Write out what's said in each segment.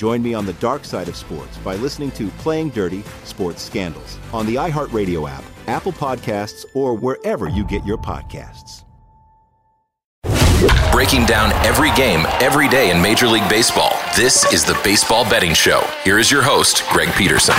Join me on the dark side of sports by listening to Playing Dirty Sports Scandals on the iHeartRadio app, Apple Podcasts, or wherever you get your podcasts. Breaking down every game, every day in Major League Baseball. This is the Baseball Betting Show. Here is your host, Greg Peterson.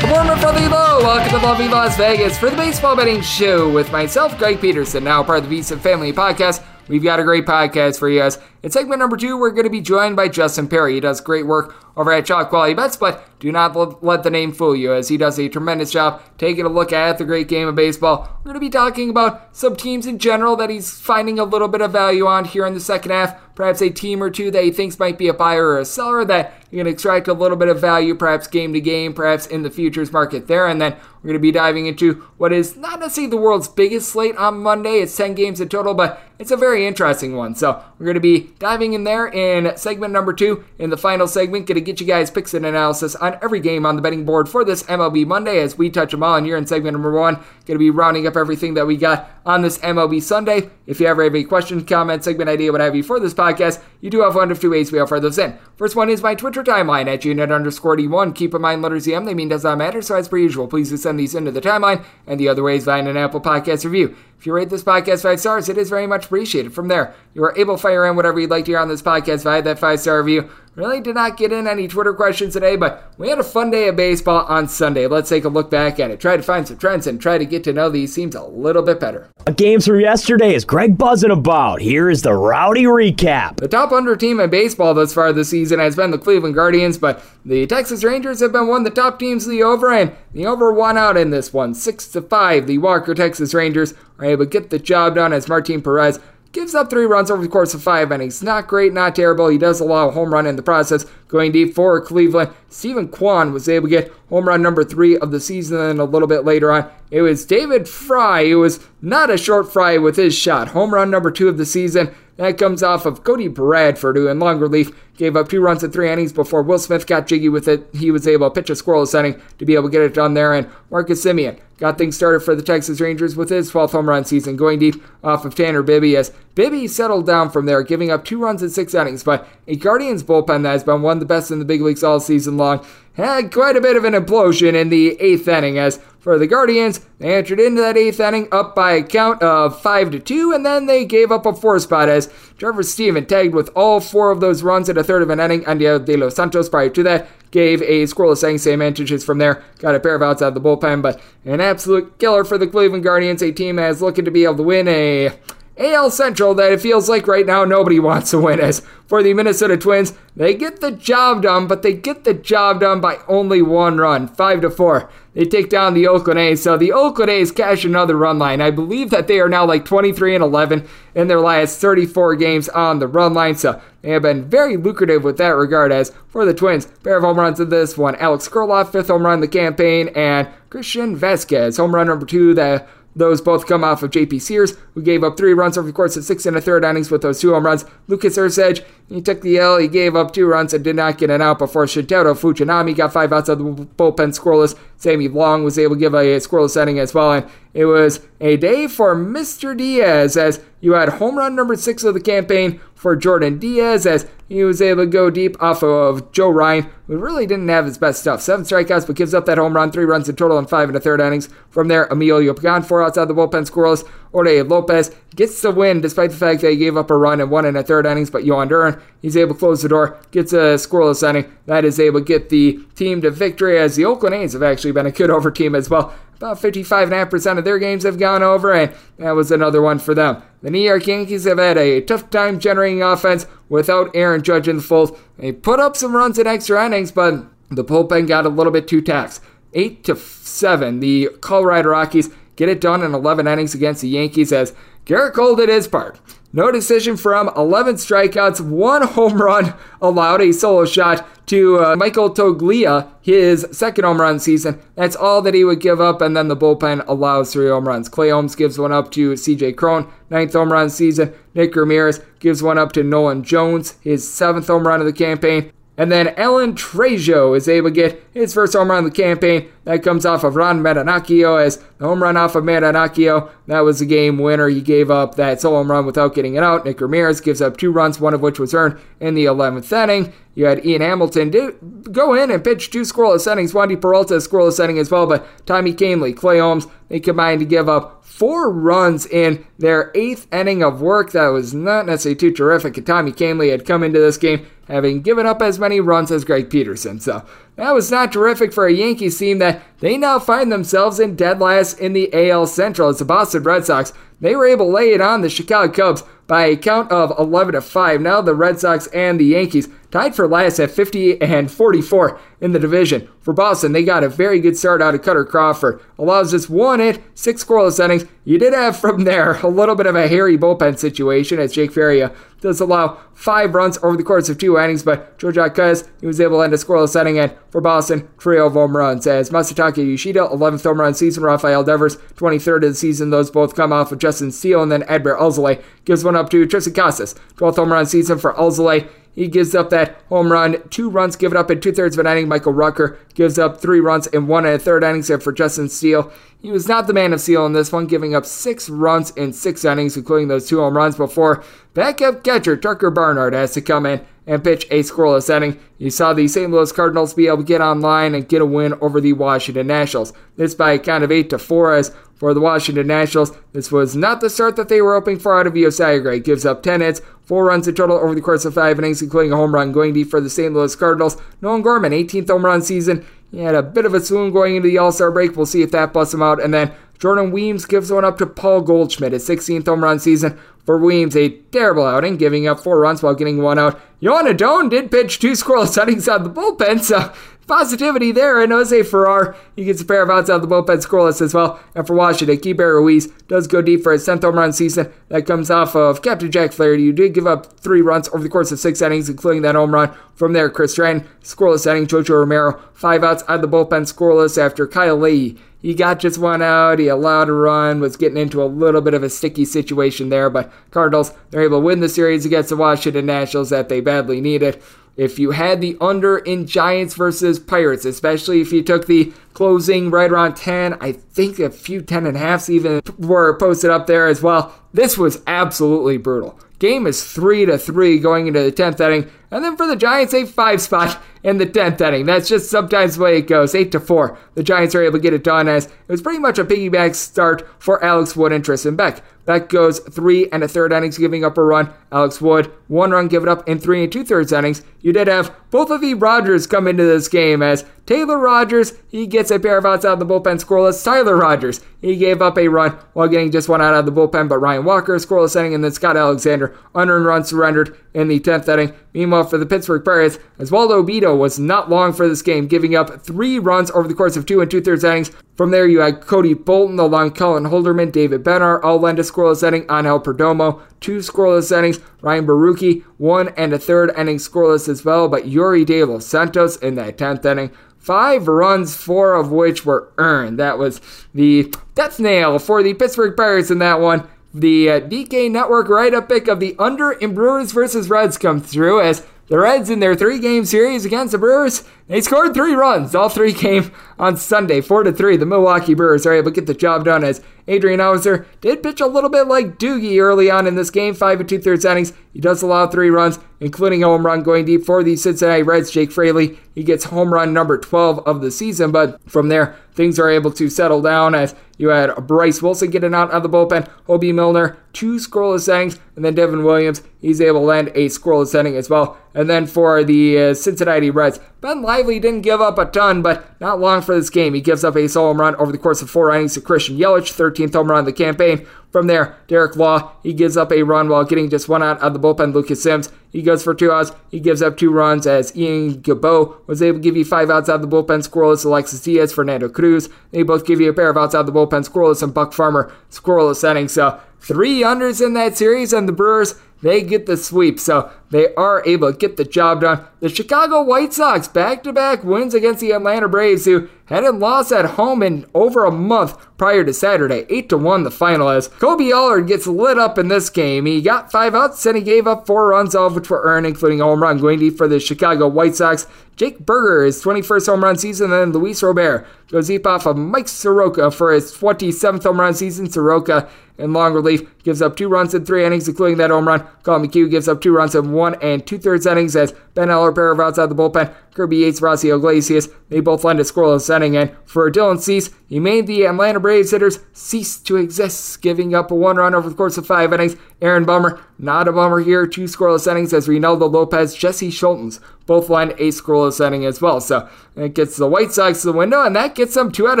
Good morning from the low. Welcome to lovely Las Vegas for the Baseball Betting Show with myself, Greg Peterson, now part of the VSiN Family Podcast. We've got a great podcast for you guys. In segment number two, we're going to be joined by Justin Perri. He does great work over at Shot Quality Bets, but do not let the name fool you as he does a tremendous job taking a look at the great game of baseball. We're going to be talking about some teams in general that he's finding a little bit of value on here in the second half. Perhaps a team or two that he thinks might be a buyer or a seller that you can extract a little bit of value, perhaps game to game, perhaps in the futures market there. And then we're going to be diving into what is not necessarily the world's biggest slate on Monday. It's 10 games in total, but it's a very interesting one. So we're going to be diving in there in segment number two. In the final segment, going to get you guys picks and analysis on every game on the betting board for this MLB Monday as we touch them all. And you're in segment number one, going to be rounding up everything that we got on this MLB Sunday. If you ever have any questions, comment, segment idea, what have you for this podcast, you do have one of two ways we offer those in. First one is my Twitter timeline at unit underscore D1. Keep in mind letters EM, they mean does not matter. So as per usual, please do send these into the timeline. And the other way is via an Apple Podcast review. If you rate this podcast five stars, it is very much appreciated. From there, you are able to fire in whatever you'd like to hear on this podcast via that five star review. Really did not get in any Twitter questions today, but we had a fun day of baseball on Sunday. Let's take a look back at it, try to find some trends, and try to get to know these teams a little bit better. A Games from yesterday is Greg buzzing about. Here is the rowdy recap. The top under team in baseball thus far this season has been the Cleveland Guardians, but the Texas Rangers have been one of the top teams of the over, and the over won out in this one, six to five. The Walker Texas Rangers are able to get the job done as Martin Perez gives up three runs over the course of five innings. Not great, not terrible. He does allow a home run in the process. Going deep for Cleveland, Steven Kwan was able to get home run number three of the season. And a little bit later on, it was David Fry who was not a short fry with his shot. Home run number two of the season. That comes off of Cody Bradford, who in long relief gave up two runs in three innings before Will Smith got jiggy with it. He was able to pitch a scoreless inning to be able to get it done there. And Marcus Semien got things started for the Texas Rangers with his 12th home run season, going deep off of Tanner Bibee as Bibee settled down from there, giving up two runs in six innings. But a Guardians bullpen that has been one of the best in the big leagues all season long had quite a bit of an implosion in the eighth inning as for the Guardians, they entered into that eighth inning up by a count of 5 to 2, and then they gave up a four spot as Trevor Stephan tagged with all four of those runs in a third of an inning. Andy De Los Santos prior to that gave a scoreless inning, Sam Hentges from there, got a pair of outs out of the bullpen, but an absolute killer for the Cleveland Guardians, a team that's looking to be able to win a AL Central that it feels like right now nobody wants to win. As for the Minnesota Twins, they get the job done, but they get the job done by only one run, five to four. They take down the Oakland A's, so the Oakland A's cash another run line. I believe that they are now like 23 and 11 in their last 34 games on the run line, so they have been very lucrative with that regard. As for the Twins, pair of home runs in this one: Alex Kirilloff, fifth home run the campaign, and Christian Vazquez, home run number two. That those both come off of JP Sears, who gave up three runs over the course of six and a third innings with those two home runs. Lucas Erceg, he took the L. He gave up two runs and did not get an out before Shintaro Fujinami got five outs of the bullpen scoreless. Sammy Long was able to give a scoreless inning as well. And it was a day for Mr. Diaz as you had home run number six of the campaign for Jordan Diaz as he was able to go deep off of Joe Ryan, who really didn't have his best stuff. Seven strikeouts, but gives up that home run, three runs in total in five and a third innings. From there, Emilio Pagan, four outside the bullpen scoreless. Orde Lopez gets the win despite the fact that he gave up a run in one and a third innings, but Jhoan Duran, he's able to close the door, gets a scoreless inning. That is able to get the team to victory as the Oakland A's have actually been a good over team as well. About 55.5% of their games have gone over, and that was another one for them. The New York Yankees have had a tough time generating offense without Aaron Judge in the fold. They put up some runs in extra innings, but the bullpen got a little bit too taxed. 8 to 7. The Colorado Rockies get it done in 11 innings against the Yankees as Gerrit Cole did his part. No decision from 11 strikeouts, one home run allowed, a solo shot to uh, Michael Toglia, his second home run season. That's all that he would give up, and then the bullpen allows three home runs. Clay Holmes gives one up to CJ Cron, ninth home run season. Nick Ramirez gives one up to Nolan Jones, his seventh home run of the campaign. And then Alan Trejo is able to get his first home run of the campaign. That comes off of Ron Marinaccio as the home run off of Marinaccio. That was the game winner. He gave up that solo home run without getting it out. Nick Ramirez gives up two runs, one of which was earned in the 11th inning. You had Ian Hamilton do, go in and pitch two scoreless innings. Wandy Peralta scoreless inning as well, but Tommy Kahnle, Clay Holmes, they combined to give up four runs in their eighth inning of work. That was not necessarily too terrific. And Tommy Kahnle had come into this game having given up as many runs as Greg Peterson. So that was not terrific for a Yankees team that they now find themselves in dead last in the AL Central. As the Boston Red Sox, they were able to lay it on the Chicago Cubs by a count of 11 to 5. Now the Red Sox and the Yankees tied for last at 50 and 44 in the division. For Boston, they got a very good start out of Kutter Crawford. Allows just one hit, six scoreless innings. You did have from there a little bit of a hairy bullpen situation as Jake Faria does allow five runs over the course of two innings, but Joe Jacques, he was able to end a scoreless inning, and for Boston, trio of home runs as Masataka Yoshida, 11th home run season, Rafael Devers, 23rd of the season. Those both come off of Justin Steele, and then Adbert Alzolay gives one up to Triston Casas, 12th home run season for Alzolay. He gives up that home run, two runs given up in two thirds of an inning. Michael Rucker gives up three runs in one and a third innings. And for Justin Steele, he was not the man of steel in this one, giving up six runs in six innings, including those two home runs before backup catcher Tucker Barnhart has to come in and pitch a scoreless inning. You saw the St. Louis Cardinals be able to get online and get a win over the Washington Nationals. This by a count of 8 to 4 as for the Washington Nationals. This was not the start that they were hoping for out of Josiah Gray. Gives up 10 hits, 4 runs in total over the course of 5 innings, including a home run going deep for the St. Louis Cardinals. Nolan Gorman, 18th home run season. He had a bit of a swoon going into the All Star break. We'll see if that busts him out. And then Jordan Weems gives one up to Paul Goldschmidt, his 16th home run season. For Weems, a terrible outing, giving up four runs while getting one out. Joan Adon did pitch two scoreless innings out of the bullpen, so positivity there. And Jose Ferrer, he gets a pair of outs out of the bullpen scoreless as well. And for Washington, Keibert Ruiz does go deep for his 10th home run season. That comes off of Captain Jack Flaherty, who did give up three runs over the course of six innings, including that home run. From there, Chris Stratton, scoreless inning. Jojo Romero, five outs out of the bullpen scoreless after Kyle Leahy. He got just one out. He allowed a run. Was getting into a little bit of a sticky situation there, but Cardinals they're able to win the series against the Washington Nationals that they badly needed if you had the under in Giants versus Pirates, especially if you took the closing right around 10, I think a few 10 and a halfs even were posted up there as well. This was absolutely brutal. Game is 3 to 3 going into the 10th inning. And then for the Giants, a 5 spot in the 10th inning. That's just sometimes the way it goes. 8 to 4. The Giants are able to get it done as it was pretty much a piggyback start for Alex Wood and Tristan Beck. Beck goes three and a third innings, giving up a run. Alex Wood, one run given up in three and two thirds innings. You did have both of the Rogers come into this game as Taylor Rogers, he gets a pair of outs out of the bullpen scoreless. Tyler Rogers, he gave up a run while getting just one out of the bullpen, but Ryan Walker scoreless inning, and then Scott Alexander, unearned run surrendered in the 10th inning. Meanwhile, for the Pittsburgh Pirates, Osvaldo Bido was not long for this game, giving up three runs over the course of two and two thirds innings. From there, you had Cody Bolton, along Colin Holderman, David Bednar, all lend a scoreless inning. Angel Perdomo, two scoreless innings. Ryan Borucki, one and a third inning scoreless as well. But Yerry De Los Santos in that 10th inning, five runs, four of which were earned. That was the death nail for the Pittsburgh Pirates in that one. The uh, DK Network write up pick of the under in Brewers versus Reds come through as the Reds in their three game series against the Brewers, They scored three runs. All three came on Sunday, 4 to 3. The Milwaukee Brewers are able to get the job done as Adrian Houser did pitch a little bit like Doogie early on in this game, five and two thirds innings. He does allow three runs, including a home run going deep for the Cincinnati Reds. Jake Fraley, he gets home run number 12 of the season, but from there, things are able to settle down as you had Bryce Wilson getting out of the bullpen, Hoby Milner, two scoreless innings, and then Devin Williams, he's able to land a scoreless inning as well. And then for the uh, Cincinnati Reds, Ben Lively didn't give up a ton, but not long for this game. He gives up a solo home run over the course of four innings to Christian Yelich, 13th home run of the campaign. From there, Derek Law, he gives up a run while getting just one out of the bullpen. Lucas Sims, he goes for two outs. He gives up two runs as Ian Gibaut was able to give you five outs out of the bullpen. Scoreless Alexis Diaz, Fernando Cruz. They both give you a pair of outs out of the bullpen. Scoreless and Buck Farmer, scoreless innings. So three unders in that series, and the Brewers they get the sweep. So they are able to get the job done. The Chicago White Sox back to back wins against the Atlanta Braves, who hadn't lost at home in over a month prior to Saturday. 8 to 1 the final as Kolby Allard gets lit up in this game. He got five outs and he gave up four runs, all of which were earned, including a home run going deep for the Chicago White Sox. Jake Burger, his 21st home run season, and then Luis Robert goes deep off of Mike Soroka for his 27th home run season. Soroka in long relief gives up two runs in three innings, including that home run. Collin McHugh gives up two runs in one and two thirds innings as Ben Heller pair of outside the bullpen. Kirby Yates, Raisel Iglesias, they both lend a scoreless inning. And for Dylan Cease, he made the Atlanta Braves hitters cease to exist, giving up a one run over the course of five innings. Aaron Bummer, not a bummer here, two scoreless innings as Reynaldo Lopez, Jesse Scholtens both line a scoreless inning as well. So it gets the White Sox to the window, and that gets them two out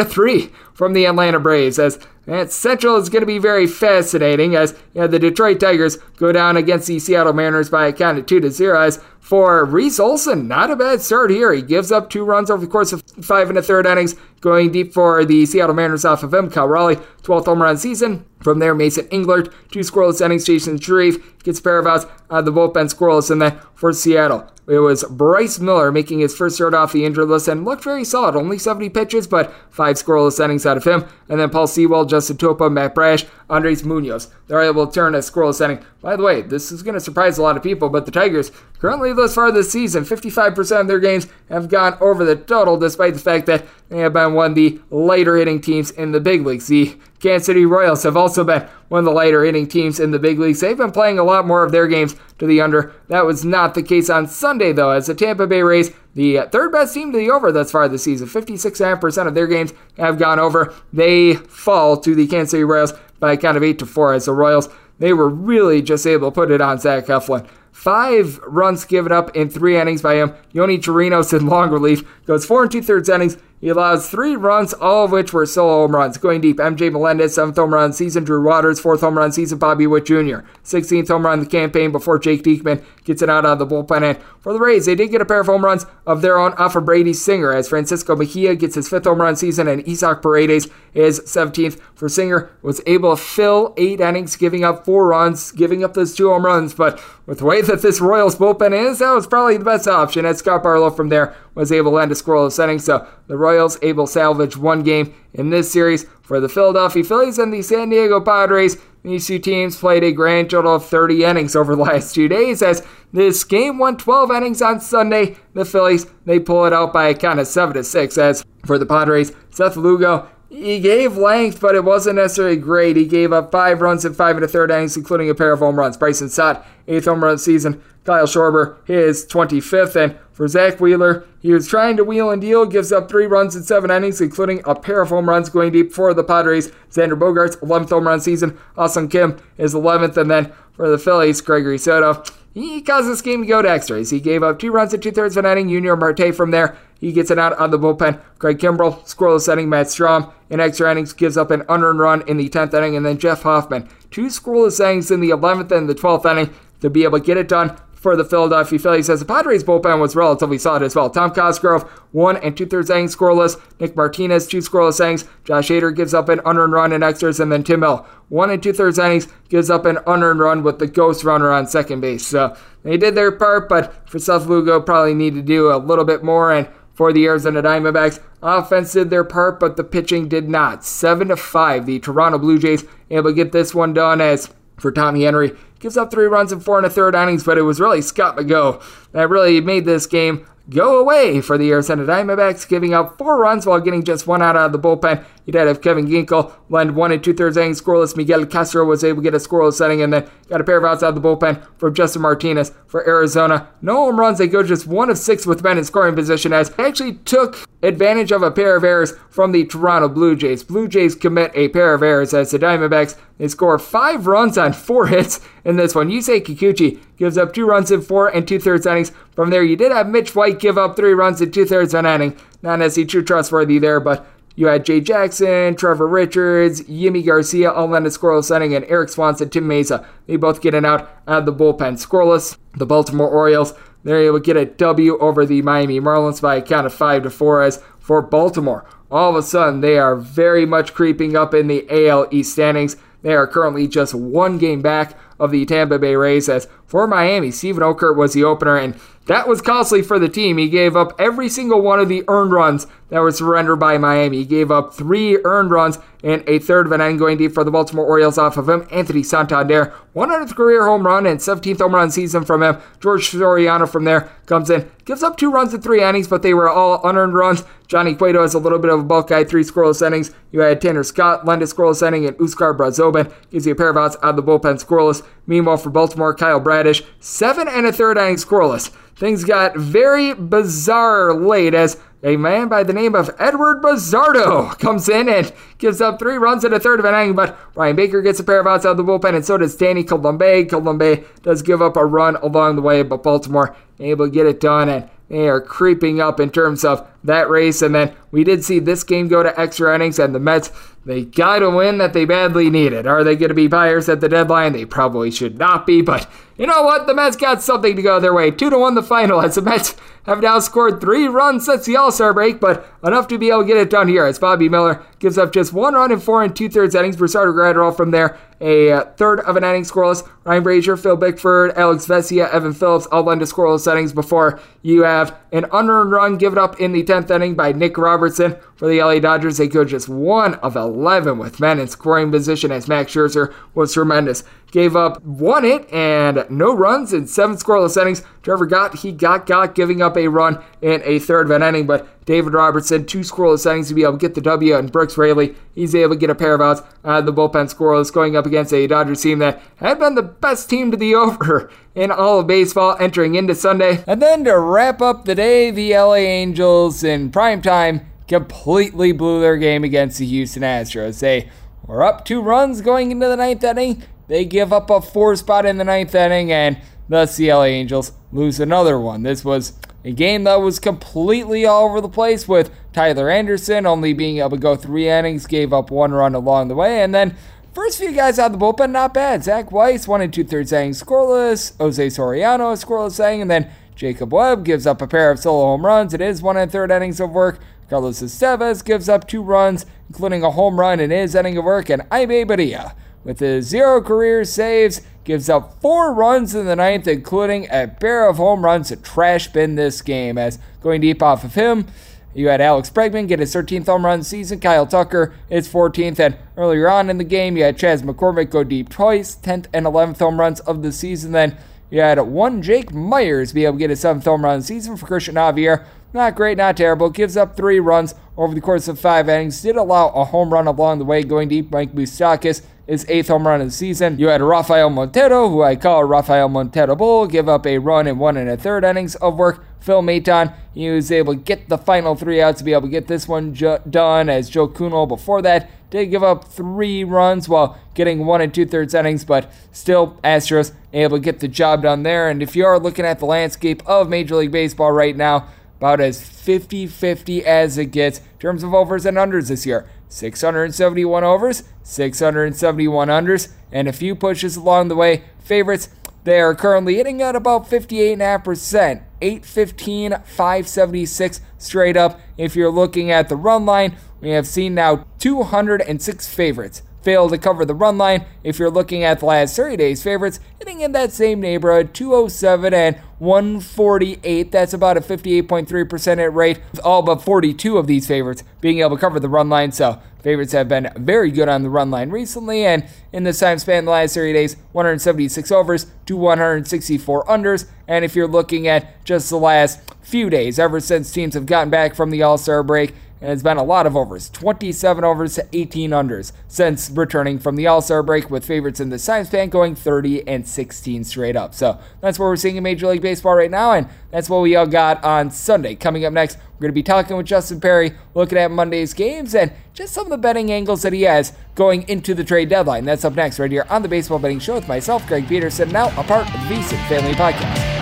of three from the Atlanta Braves. As that Central is going to be very fascinating as you know, the Detroit Tigers go down against the Seattle Mariners by a count of two to zero. As for Reese Olson, not a bad start here. He gives up two runs over the course of five and a third innings, going deep for the Seattle Mariners off of him. Cal Raleigh, 12th home run season. From there, Mason Englert, two scoreless innings. Chasen Shreve gets a pair of outs out of the bullpen scoreless. And then for Seattle, it was Bryce Miller making his first start off the injured list and looked very solid. Only 70 pitches, but five scoreless innings out of him. And then Paul Sewald, Justin Topa, Matt Brash, Andres Munoz. They're able to turn a scoreless inning. By the way, this is going to surprise a lot of people, but the Tigers, currently thus far this season, 55% of their games have gone over the total, despite the fact that they have been one of the lighter hitting teams in the big leagues. The Kansas City Royals have also been one of the lighter hitting teams in the big leagues. They've been playing a lot more of their games to the under. That was not the case on Sunday, though, as the Tampa Bay Rays, the third best team to the over thus far this season, 56.5% of their games have gone over. They fall to the Kansas City Royals by a count of 8 to 4 as the Royals, they were really just able to put it on Zach Eflin. Five runs given up in three innings by him. Yonny Chirinos in long relief goes four and two thirds innings, he allows three runs, all of which were solo home runs. Going deep, MJ Melendez, seventh home run season. Drew Waters, fourth home run season. Bobby Witt Jr., 16th home run in the campaign before Jake Diekman gets it out of the bullpen. And for the Rays, they did get a pair of home runs of their own off of Brady Singer as Francisco Mejia gets his fifth home run season and Isaac Paredes is 17th. For Singer, was able to fill eight innings, giving up four runs, giving up those two home runs. But with the way that this Royals bullpen is, that was probably the best option. As Scott Barlow from there was able to end a scoreless inning. So the Royals able to salvage one game in this series for the Philadelphia Phillies and the San Diego Padres. These two teams played a grand total of 30 innings over the last two days as this game won 12 innings on Sunday. The Phillies, they pull it out by a count of 7 to 6 as for the Padres, Seth Lugo, he gave length, but it wasn't necessarily great. He gave up five runs in five and a third innings, including a pair of home runs. Bryson Stott, eighth home run season. Kyle Schwarber, his 25th. And for Zack Wheeler, he was trying to wheel and deal, gives up three runs in seven innings, including a pair of home runs going deep for the Padres. Xander Bogaerts 11th home run season. Ha-Seong Kim is 11th. And then for the Phillies, Gregory Soto, he caused this game to go to extras. He gave up two runs in two thirds of an inning. Yunior Marte from there. He gets it out of the bullpen. Craig Kimbrel, scoreless inning. Matt Strahm in extra innings gives up an unearned run in the 10th inning. And then Jeff Hoffman, two scoreless innings in the 11th and the 12th inning to be able to get it done for the Philadelphia Phillies as the Padres bullpen was relatively solid as well. Tom Cosgrove, one and two thirds innings scoreless. Nick Martinez, two scoreless innings. Josh Hader gives up an unearned run in extras, and then Tim Hill, one and two thirds innings, gives up an unearned run with the ghost runner on second base. So they did their part, but for Seth Lugo, probably need to do a little bit more. And for the Arizona Diamondbacks, offense did their part, but the pitching did not. Seven to five, the Toronto Blue Jays able to get this one done as for Tommy Henry. Gives up three runs in four and a third innings, but it was really Scott McGough that really made this game go away for the Arizona Diamondbacks, giving up four runs while getting just one out of the bullpen. You did have Kevin Ginkel lend one and two thirds innings scoreless. Miguel Castro was able to get a scoreless setting and then got a pair of outs out of the bullpen from Justin Martinez for Arizona. No home runs. They go just one of six with men in scoring position as they actually took advantage of a pair of errors from the Toronto Blue Jays. Blue Jays commit a pair of errors as the Diamondbacks they score five runs on four hits in this one. Yusei Kikuchi gives up two runs in four and two thirds innings. From there, you did have Mitch White give up three runs in two thirds of an inning. Not necessarily too trustworthy there, but you had Jay Jackson, Trevor Richards, Yimi Garcia all in a scoreless inning, and Erik Swanson, Tim Mayza. They both get it out of the bullpen. Scoreless, the Baltimore Orioles, they're able to get a W over the Miami Marlins by a count of 5 to 4 as for Baltimore. All of a sudden, they are very much creeping up in the AL East standings. They are currently just one game back of the Tampa Bay Rays as for Miami, Steven Okert was the opener, and that was costly for the team. He gave up every single one of the earned runs that were surrendered by Miami. He gave up three earned runs and a third of an inning going deep for the Baltimore Orioles off of him. Anthony Santander, 100th career home run and 17th home run season from him. George Soriano from there comes in, gives up two runs in three innings, but they were all unearned runs. Johnny Cueto has a little bit of a bulk guy, three scoreless innings. You had Tanner Scott, lend a scoreless inning, and Huascar Brazoban gives you a pair of outs out of the bullpen scoreless. Meanwhile, for Baltimore, Kyle Bradish, seven and a third innings scoreless. Things got very bizarre late as a man by the name of Eduard Bazardo comes in and gives up three runs in a third of an inning, but Bryan Baker gets a pair of outs out of the bullpen, and so does Danny Coulombe. Coulombe does give up a run along the way, but Baltimore able to get it done, and they are creeping up in terms of that race. And then we did see this game go to extra innings, and the Mets, they got a win that they badly needed. Are they going to be buyers at the deadline? They probably should not be, but you know what? The Mets got something to go their way. Two to one the final as the Mets have now scored three runs since the All Star break, but enough to be able to get it done here as Bobby Miller gives up just one run in four and two thirds innings. Brusdar Graterol from there, a uh, third of an inning scoreless. Ryan Brasier, Phil Bickford, Alex Vesia, Evan Phillips all lend to scoreless settings before you have an unearned run given up in the 10th inning by Nick Robertson for the LA Dodgers. They go just one of 11 with men in scoring position as Max Scherzer was tremendous gave up one hit and no runs in seven scoreless innings. Trevor Gott, he got got giving up a run in a third of an inning, but David Robertson, two scoreless innings to be able to get the W, and Brooks Raley, he's able to get a pair of outs out the bullpen scoreless, going up against a Dodgers team that had been the best team to the over in all of baseball entering into Sunday. And then to wrap up the day, the LA Angels in prime time completely blew their game against the Houston Astros. They were up two runs going into the ninth inning. They give up a four spot in the ninth inning, and thus the LA Angels lose another one. This was a game that was completely all over the place with Tyler Anderson only being able to go three innings, gave up one run along the way, and then first few guys out of the bullpen, not bad. Zack Weiss, one and two thirds innings scoreless. Jose Soriano, a scoreless inning, and then Jacob Webb gives up a pair of solo home runs. It is one and third innings of work. Carlos Estevez gives up two runs, including a home run in his inning of work, and Jaime Barria with his zero career saves, gives up four runs in the ninth, including a pair of home runs to trash bin this game. As going deep off of him, you had Alex Bregman get his 13th home run season, Kyle Tucker his 14th, and earlier on in the game, you had Chas McCormick go deep twice, 10th and 11th home runs of the season. Then you had one Jake Meyers be able to get his 7th home run season for Cristian Javier. Not great, not terrible. Gives up three runs over the course of five innings. Did allow a home run along the way going deep. Mike Moustakas his eighth home run of the season. You had Rafael Montero, who I call Rafael Montero Bull, give up a run in one and a third innings of work. Phil Maton, he was able to get the final three outs to be able to get this one ju- done, as Joe Kuhnel before that did give up three runs while getting one and two thirds innings, but still Astros able to get the job done there. And if you are looking at the landscape of Major League Baseball right now, about as 50 50 as it gets in terms of overs and unders this year. 671 overs, 671 unders, and a few pushes along the way. Favorites, they are currently hitting at about 58.5%, 815, 576 straight up. If you're looking at the run line, we have seen now 206 favorites failed to cover the run line. If you're looking at the last 30 days favorites, hitting in that same neighborhood, 207 and 148. That's about a 58.3% hit rate. With all but 42 of these favorites being able to cover the run line. So favorites have been very good on the run line recently. And in this time span, the last 30 days, 176 overs to 164 unders. And if you're looking at just the last few days, ever since teams have gotten back from the All Star break, and it's been a lot of overs 27 overs to 18 unders since returning from the All Star break, with favorites in the time span going 30 and 16 straight up. So that's what we're seeing in Major League Baseball right now, and that's what we all got on Sunday. Coming up next, we're going to be talking with Justin Perri, looking at Monday's games and just some of the betting angles that he has going into the trade deadline. That's up next, right here on the Baseball Betting Show with myself, Greg Peterson, now a part of the VSiN Family Podcast.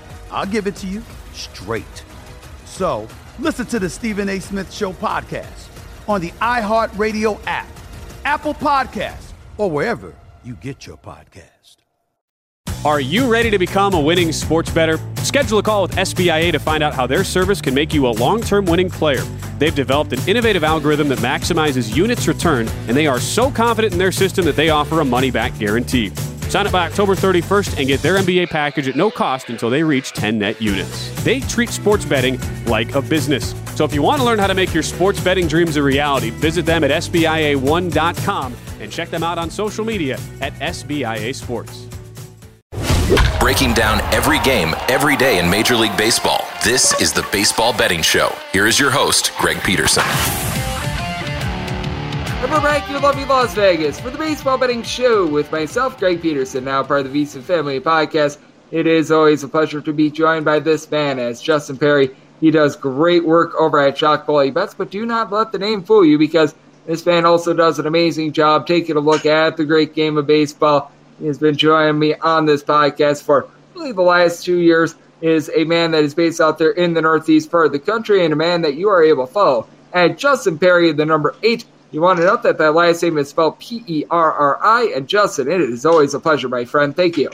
I'll give it to you straight. So listen to the Stephen A. Smith Show podcast on the iHeartRadio app, Apple Podcasts, or wherever you get your podcast. Are you ready to become a winning sports bettor? Schedule a call with SBIA to find out how their service can make you a long term winning player. They've developed an innovative algorithm that maximizes units return, and they are so confident in their system that they offer a money back guarantee. Sign up by October 31st and get their NBA package at no cost until they reach 10 net units. They treat sports betting like a business. So if you want to learn how to make your sports betting dreams a reality, visit them at SBIA1.com and check them out on social media at SBIA Sports. Breaking down every game, every day in Major League Baseball. This is the Baseball Betting Show. Here is your host, Greg Peterson. And we're back in lovely Las Vegas for the Baseball Betting Show with myself, Greg Peterson, now part of the VSiN Family Podcast. It is always a pleasure to be joined by this man as Justin Perri. He does great work over at Shot Quality Bets, but do not let the name fool you because this man also does an amazing job taking a look at the great game of baseball he has been joining me on this podcast for really the last two years. Is a man that is based out there in the northeast part of the country, and a man that you are able to follow at Justin Perri, the number eight. You want to note that that last name is spelled P E R R I. And Justin, it is always a pleasure, my friend. Thank you.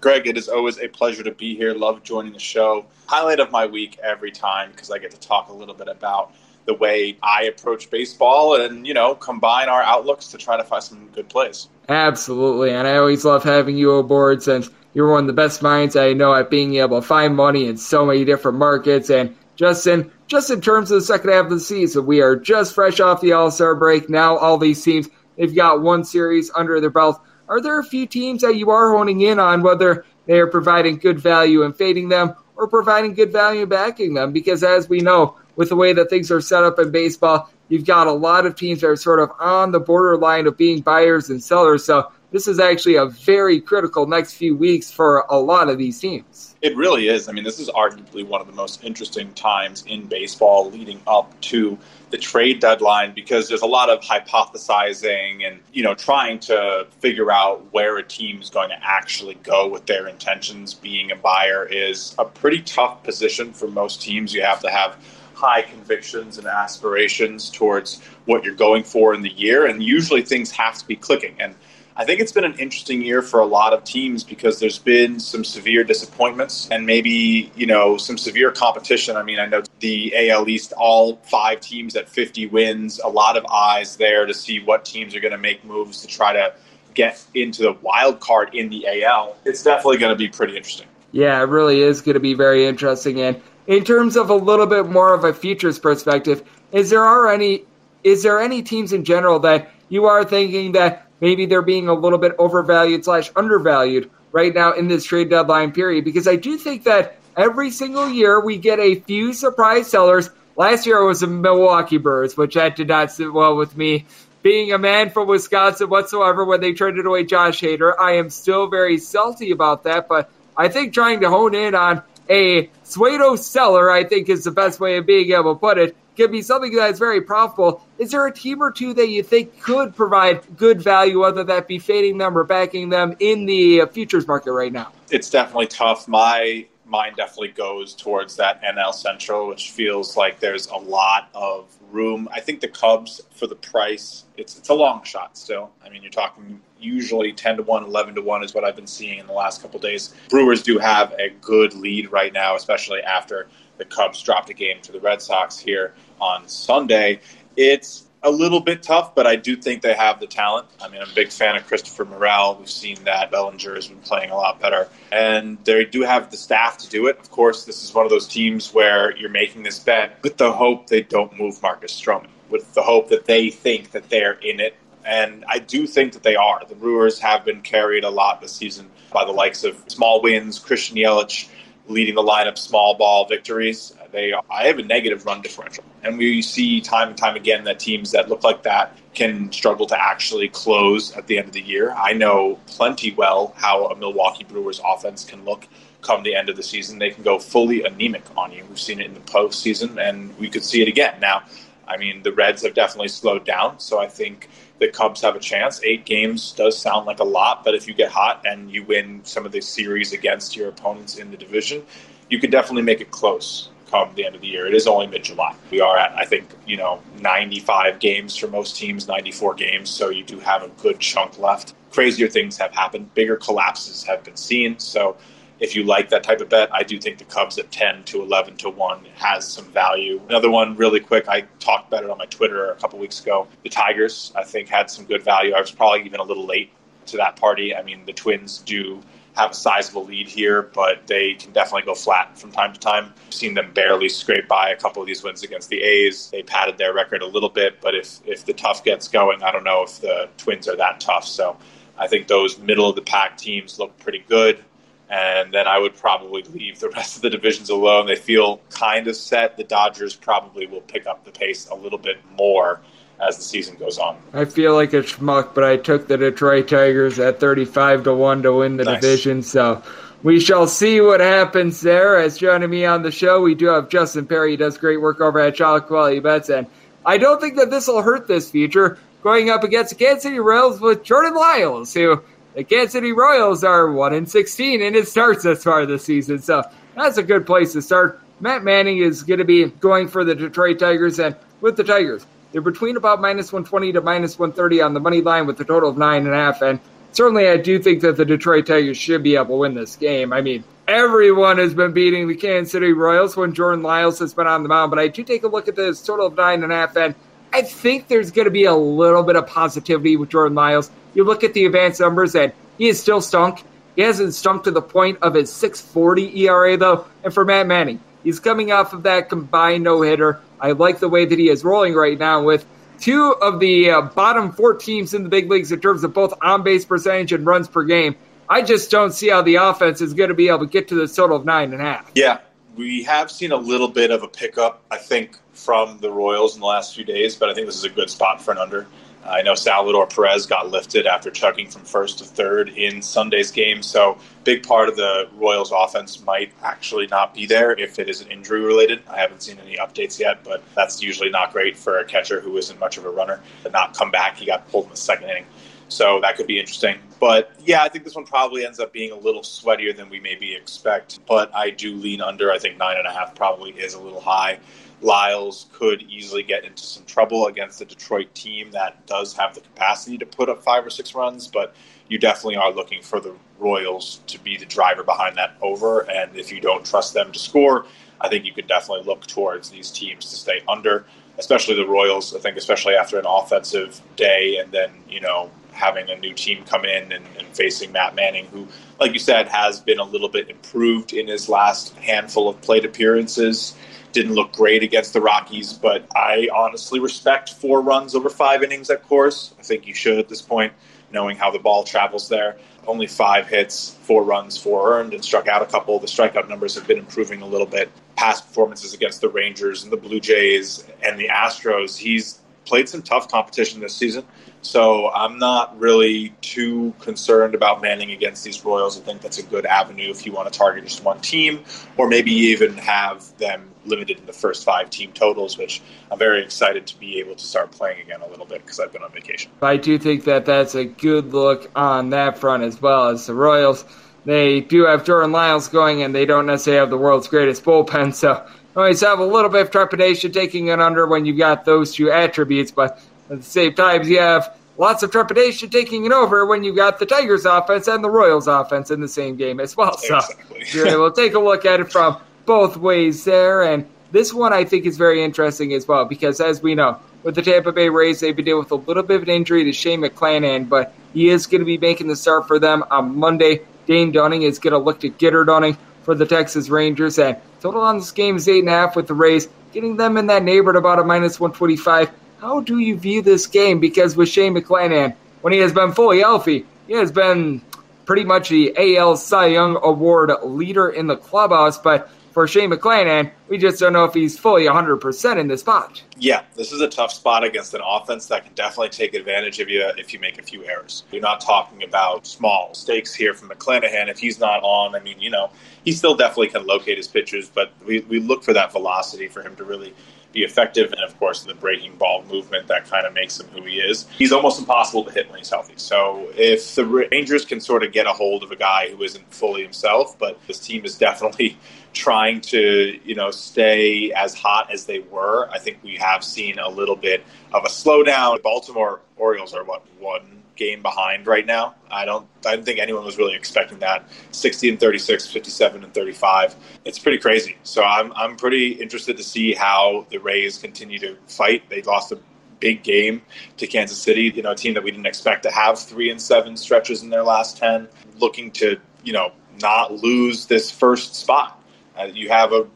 Greg, it is always a pleasure to be here. Love joining the show. Highlight of my week every time because I get to talk a little bit about the way I approach baseball and, you know, combine our outlooks to try to find some good plays. Absolutely. And I always love having you aboard since you're one of the best minds I know at being able to find money in so many different markets. And Justin, just in terms of the second half of the season, we are just fresh off the All Star break. Now, all these teams, they've got one series under their belt. Are there a few teams that you are honing in on, whether they are providing good value and fading them or providing good value and backing them? Because as we know, with the way that things are set up in baseball, You've got a lot of teams that are sort of on the borderline of being buyers and sellers. So this is actually a very critical next few weeks for a lot of these teams. It really is. I mean, this is arguably one of the most interesting times in baseball leading up to the trade deadline because there's a lot of hypothesizing and, you know, trying to figure out where a team is going to actually go with their intentions. Being a buyer is a pretty tough position for most teams. You have to have high convictions and aspirations towards what you're going for in the year, and usually things have to be clicking. And I think it's been an interesting year for a lot of teams because there's been some severe disappointments and maybe, you know, some severe competition. I mean, I know the AL East, all five teams at 50 wins, a lot of eyes there to see what teams are going to make moves to try to get into the wild card in the AL. It's definitely going to be pretty interesting. Yeah, it really is going to be very interesting. And in terms of a little bit more of a futures perspective, is there are any is there any teams in general that you are thinking that maybe they're being a little bit overvalued slash undervalued right now in this trade deadline period? Because I do think that every single year we get a few surprise sellers. Last year it was the Milwaukee Brewers, which that did not sit well with me. Being a man from Wisconsin whatsoever when they traded away Josh Hader, I am still very salty about that, but I think trying to hone in on a pseudo seller, I think is the best way of being able to put it, can be something that's very profitable. Is there a team or two that you think could provide good value, whether that be fading them or backing them in the futures market right now? It's definitely tough. My mind definitely goes towards that NL Central, which feels like there's a lot of room. I think the Cubs, for the price, it's it's a long shot still. I mean, you're talking usually 10 to 1, 11 to 1 is what I've been seeing in the last couple days. Brewers do have a good lead right now, especially after the Cubs dropped a game to the Red Sox here on Sunday. It's a little bit tough, but I do think they have the talent. I mean, I'm a big fan of Christopher Morel. We've seen that Bellinger has been playing a lot better, and they do have the staff to do it. Of course, this is one of those teams where you're making this bet with the hope they don't move Marcus Stroman, with the hope that they think that they're in it. And I do think that they are. The Brewers have been carried a lot this season by the likes of small wins, Christian Yelich leading the lineup small ball victories. They I have a negative run differential, and we see time and time again that teams that look like that can struggle to actually close at the end of the year. I know plenty well how a Milwaukee Brewers offense can look come the end of the season. They can go fully anemic on you. We've seen it in the postseason, and we could see it again. Now, I mean, the Reds have definitely slowed down, so I think the Cubs have a chance. Eight games does sound like a lot, but if you get hot and you win some of the series against your opponents in the division, you could definitely make it close come the end of the year. It is only mid July. We are at, I think, you know, 95 games for most teams, 94 games. So you do have a good chunk left. Crazier things have happened. Bigger collapses have been seen. So if you like that type of bet, I do think the Cubs at 10 to 11 to 1 has some value. Another one, really quick, I talked about it on my Twitter a couple weeks ago. The Tigers, I think, had some good value. I was probably even a little late to that party. I mean, the Twins do have a sizable lead here, but they can definitely go flat from time to time. I've seen them barely scrape by a couple of these wins against the A's. They padded their record a little bit, but if, if the tough gets going, I don't know if the Twins are that tough. So I think those middle of the pack teams look pretty good and then I would probably leave the rest of the divisions alone. They feel kind of set. The Dodgers probably will pick up the pace a little bit more as the season goes on. I feel like a schmuck, but I took the Detroit Tigers at 35 to 1 to win the nice. division, so we shall see what happens there. As joining me on the show, we do have Justin Perri. He does great work over at Shot Quality Bets, and I don't think that this will hurt this future. Going up against the Kansas City Royals with Jordan Lyles, who the Kansas City Royals are 1 in 16 and it starts this far this season. So that's a good place to start. Matt Manning is going to be going for the Detroit Tigers and with the Tigers. They're between about minus 120 to minus 130 on the money line with a total of nine and a half. And certainly, I do think that the Detroit Tigers should be able to win this game. I mean, everyone has been beating the Kansas City Royals when Jordan Lyles has been on the mound. But I do take a look at this total of nine and a half, and I think there's going to be a little bit of positivity with Jordan Lyles. You look at the advanced numbers, and he is still stunk. He hasn't stunk to the point of his 640 ERA, though. And for Matt Manning, he's coming off of that combined no hitter. I like the way that he is rolling right now with two of the uh, bottom four teams in the big leagues in terms of both on base percentage and runs per game. I just don't see how the offense is going to be able to get to this total of nine and a half. Yeah, we have seen a little bit of a pickup, I think, from the Royals in the last few days, but I think this is a good spot for an under. Uh, I know Salvador Perez got lifted after chugging from first to third in Sunday's game, so big part of the Royals' offense might actually not be there if it isn't injury related. I haven't seen any updates yet, but that's usually not great for a catcher who isn't much of a runner to not come back. He got pulled in the second inning. So that could be interesting. But yeah, I think this one probably ends up being a little sweatier than we maybe expect. But I do lean under. I think nine and a half probably is a little high. Lyles could easily get into some trouble against a Detroit team that does have the capacity to put up five or six runs, but you definitely are looking for the Royals to be the driver behind that over. And if you don't trust them to score, I think you could definitely look towards these teams to stay under, especially the Royals. I think, especially after an offensive day and then, you know, having a new team come in and, and, facing Matt Manning, who, like you said, has been a little bit improved in his last handful of plate appearances. Didn't look great against the Rockies, but I honestly respect four runs over five innings at course. I think you should at this point, knowing how the ball travels there. Only five hits, four runs, four earned, and struck out a couple. The strikeout numbers have been improving a little bit. Past performances against the Rangers and the Blue Jays and the Astros, he's played some tough competition this season. So I'm not really too concerned about Manning against these Royals. I think that's a good avenue if you want to target just one team, or maybe even have them limited in the first five team totals, which I'm very excited to be able to start playing again a little bit because I've been on vacation. I do think that that's a good look on that front as well as the Royals. They do have Jordan Lyles going, and they don't necessarily have the world's greatest bullpen, so always have a little bit of trepidation taking it under when you've got those two attributes, but at the same time, you have lots of trepidation taking it over when you've got the Tigers offense and the Royals offense in the same game as well. So exactly. you're able to take a look at it from both ways there. And this one I think is very interesting as well because as we know, with the Tampa Bay Rays, they've been dealing with a little bit of an injury to Shane McClanahan, but he is going to be making the start for them on Monday. Dane Dunning is going to look to get Gitter Dunning for the Texas Rangers. And total on this game is eight and a half with the Rays, getting them in that neighborhood about a minus 125. How do you view this game? Because with Shane McClanahan, when he has been fully healthy, he has been pretty much the AL Cy Young Award leader in the clubhouse. But for Shane McClanahan, we just don't know if he's fully 100% in this spot. Yeah, this is a tough spot against an offense that can definitely take advantage of you if you make a few errors. You're not talking about small stakes here from McClanahan. If he's not on, I mean, you know, he still definitely can locate his pitches, but we, we look for that velocity for him to really be effective. And of course, the breaking ball movement that kind of makes him who he is. He's almost impossible to hit when he's healthy. So if the Rangers can sort of get a hold of a guy who isn't fully himself, but this team is definitely trying to, you know, stay as hot as they were, I think we have seen a little bit of a slowdown. Baltimore Orioles are what one game behind right now. I don't I don't think anyone was really expecting that. 60 and 36, 57 and 35. It's pretty crazy. So I'm I'm pretty interested to see how the Rays continue to fight. They lost a big game to Kansas City, you know, a team that we didn't expect to have 3 and 7 stretches in their last 10, looking to, you know, not lose this first spot. Uh, you have a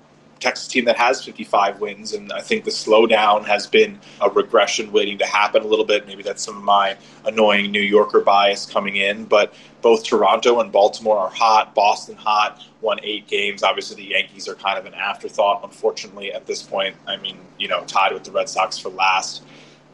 Texas team that has 55 wins, and I think the slowdown has been a regression waiting to happen a little bit. Maybe that's some of my annoying New Yorker bias coming in, but both Toronto and Baltimore are hot. Boston hot, won eight games. Obviously, the Yankees are kind of an afterthought, unfortunately, at this point. I mean, you know, tied with the Red Sox for last.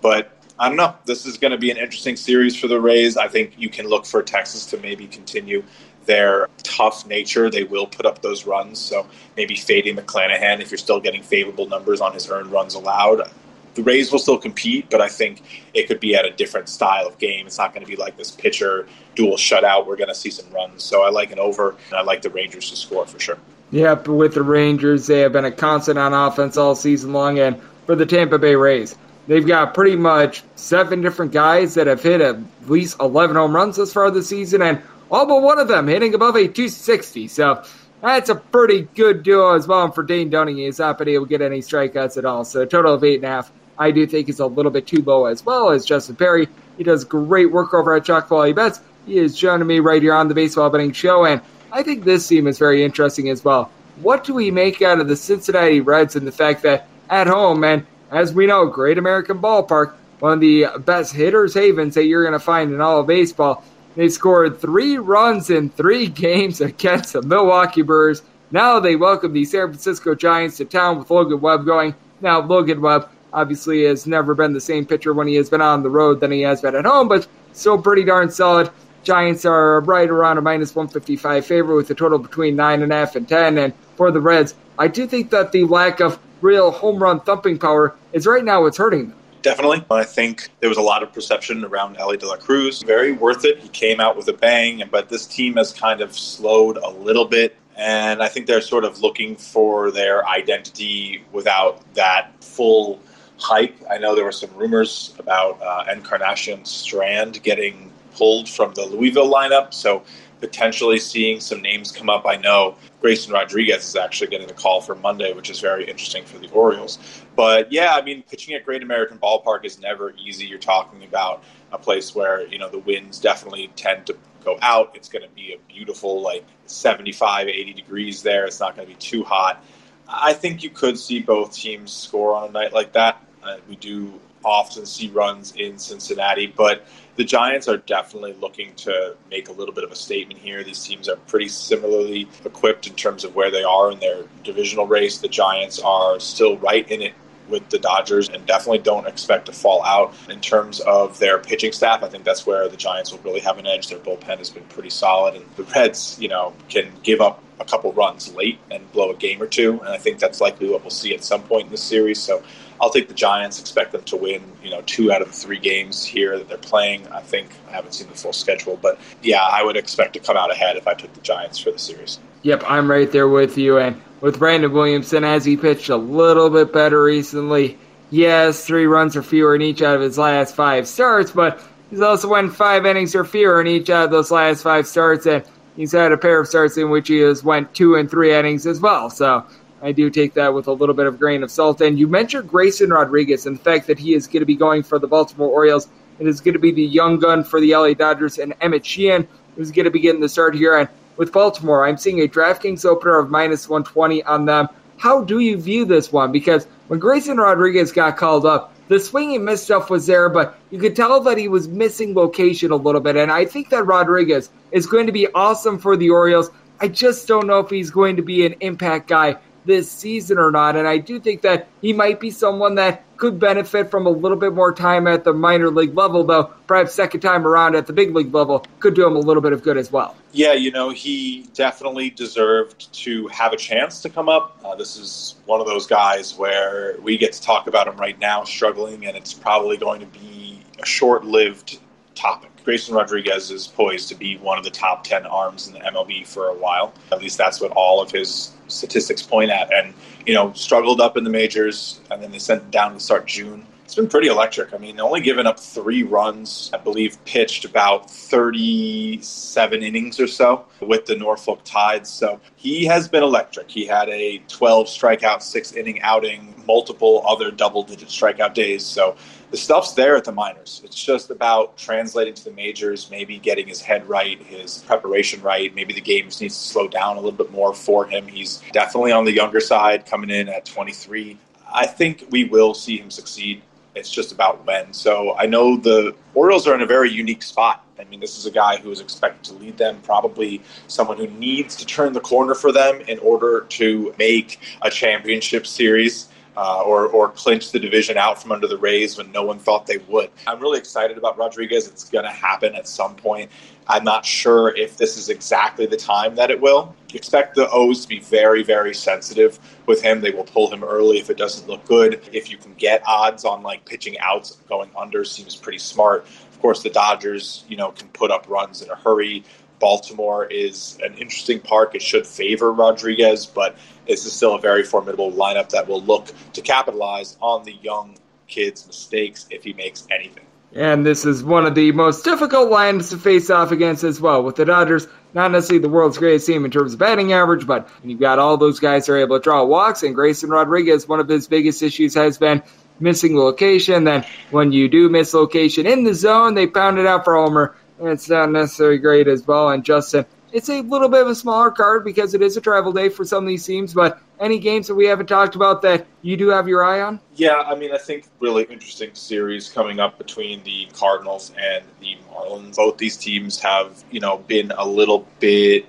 But I don't know. This is going to be an interesting series for the Rays. I think you can look for Texas to maybe continue their tough nature, they will put up those runs. So maybe fading McClanahan if you're still getting favorable numbers on his earned runs allowed. The Rays will still compete, but I think it could be at a different style of game. It's not going to be like this pitcher dual shutout. We're going to see some runs. So I like an over, and I like the Rangers to score for sure. Yep, with the Rangers, they have been a constant on offense all season long. And for the Tampa Bay Rays, they've got pretty much seven different guys that have hit at least 11 home runs this far this season. And all but one of them hitting above a 260. So that's a pretty good duo as well. And for Dane Dunning, he's not been able to get any strikeouts at all. So a total of eight and a half. I do think is a little bit too low as well as Justin Perri. He does great work over at Shot Quality Bets. He is joining me right here on the Baseball Betting Show, and I think this team is very interesting as well. What do we make out of the Cincinnati Reds and the fact that at home, and as we know, Great American Ballpark, one of the best hitters' havens that you're going to find in all of baseball, they scored three runs in three games against the Milwaukee Brewers. Now they welcome the San Francisco Giants to town with Logan Webb going. Now, Logan Webb obviously has never been the same pitcher when he has been on the road than he has been at home, but still pretty darn solid. Giants are right around a minus 155 favorite with a total between 9.5 and 10. And for the Reds, I do think that the lack of real home run thumping power is right now what's hurting them. Definitely. I think there was a lot of perception around Elly De La Cruz. Very worth it. He came out with a bang, but this team has kind of slowed a little bit. And I think they're sort of looking for their identity without that full hype. I know there were some rumors about uh, Encarnacion Strand getting pulled from the Louisville lineup. So potentially seeing some names come up. I know Grayson Rodriguez is actually getting a call for Monday, which is very interesting for the Orioles. But yeah, I mean, pitching at Great American Ballpark is never easy. You're talking about a place where, you know, the winds definitely tend to go out. It's going to be a beautiful, like 75, 80 degrees there. It's not going to be too hot. I think you could see both teams score on a night like that. Uh, we do often see runs in Cincinnati, but the Giants are definitely looking to make a little bit of a statement here. These teams are pretty similarly equipped in terms of where they are in their divisional race. The Giants are still right in it with the Dodgers and definitely don't expect to fall out in terms of their pitching staff. I think that's where the Giants will really have an edge. Their bullpen has been pretty solid, and the Reds, you know, can give up a couple runs late and blow a game or two, and I think that's likely what we'll see at some point in this series. So I'll take the Giants. Expect them to win, you know, two out of the three games here that they're playing. I think I haven't seen the full schedule, but yeah, I would expect to come out ahead if I took the Giants for the series. Yep, I'm right there with you. And with Brandon Williamson, as he pitched a little bit better recently, yes, three runs or fewer in each out of his last five starts, but he's also won five innings or fewer in each out of those last five starts, and he's had a pair of starts in which he has went two and three innings as well. So I do take that with a little bit of grain of salt. And you mentioned Grayson Rodriguez and the fact that he is going to be going for the Baltimore Orioles. It is going to be the young gun for the LA Dodgers and Emmett Sheehan, who's going to be getting the start here. And with Baltimore, I'm seeing a DraftKings opener of minus 120 on them. How do you view this one? Because when Grayson Rodriguez got called up, the swing and miss stuff was there, but you could tell that he was missing location a little bit. And I think that Rodriguez is going to be awesome for the Orioles. I just don't know if he's going to be an impact guy this season or not. And I do think that he might be someone that could benefit from a little bit more time at the minor league level, though perhaps second time around at the big league level could do him a little bit of good as well. Yeah, you know, he definitely deserved to have a chance to come up. Uh, this is one of those guys where we get to talk about him right now struggling, and it's probably going to be a short lived topic. Grayson Rodriguez is poised to be one of the top 10 arms in the MLB for a while. At least that's what all of his statistics point at. And, you know, struggled up in the majors, and then they sent down to start June. It's been pretty electric. I mean, only given up three runs, I believe pitched about 37 innings or so with the Norfolk Tides. So he has been electric. He had a 12 strikeout, six inning outing, multiple other double digit strikeout days. So the stuff's there at the minors. It's just about translating to the majors, maybe getting his head right, his preparation right. Maybe the game just needs to slow down a little bit more for him. He's definitely on the younger side, coming in at 23. I think we will see him succeed. It's just about when. So I know the Orioles are in a very unique spot. I mean, this is a guy who is expected to lead them, probably someone who needs to turn the corner for them in order to make a championship series uh, or, or clinch the division out from under the Rays when no one thought they would. I'm really excited about Rodriguez. It's going to happen at some point. I'm not sure if this is exactly the time that it will. Expect the O's to be very, very sensitive with him. They will pull him early if it doesn't look good. If you can get odds on like pitching outs, going under seems pretty smart. Of course, the Dodgers, you know, can put up runs in a hurry. Baltimore is an interesting park. It should favor Rodriguez, but this is still a very formidable lineup that will look to capitalize on the young kid's mistakes if he makes anything. And this is one of the most difficult lines to face off against as well, with the Dodgers not necessarily the world's greatest team in terms of batting average, but you've got all those guys who are able to draw walks, and Grayson Rodriguez, one of his biggest issues has been missing location. Then when you do miss location in the zone, they pound it out for Homer it's not necessarily great as well. And Justin, it's a little bit of a smaller card because it is a travel day for some of these teams, but any games that we haven't talked about that you do have your eye on? Yeah, I mean, I think really interesting series coming up between the Cardinals and the Marlins. Both these teams have, you know, been a little bit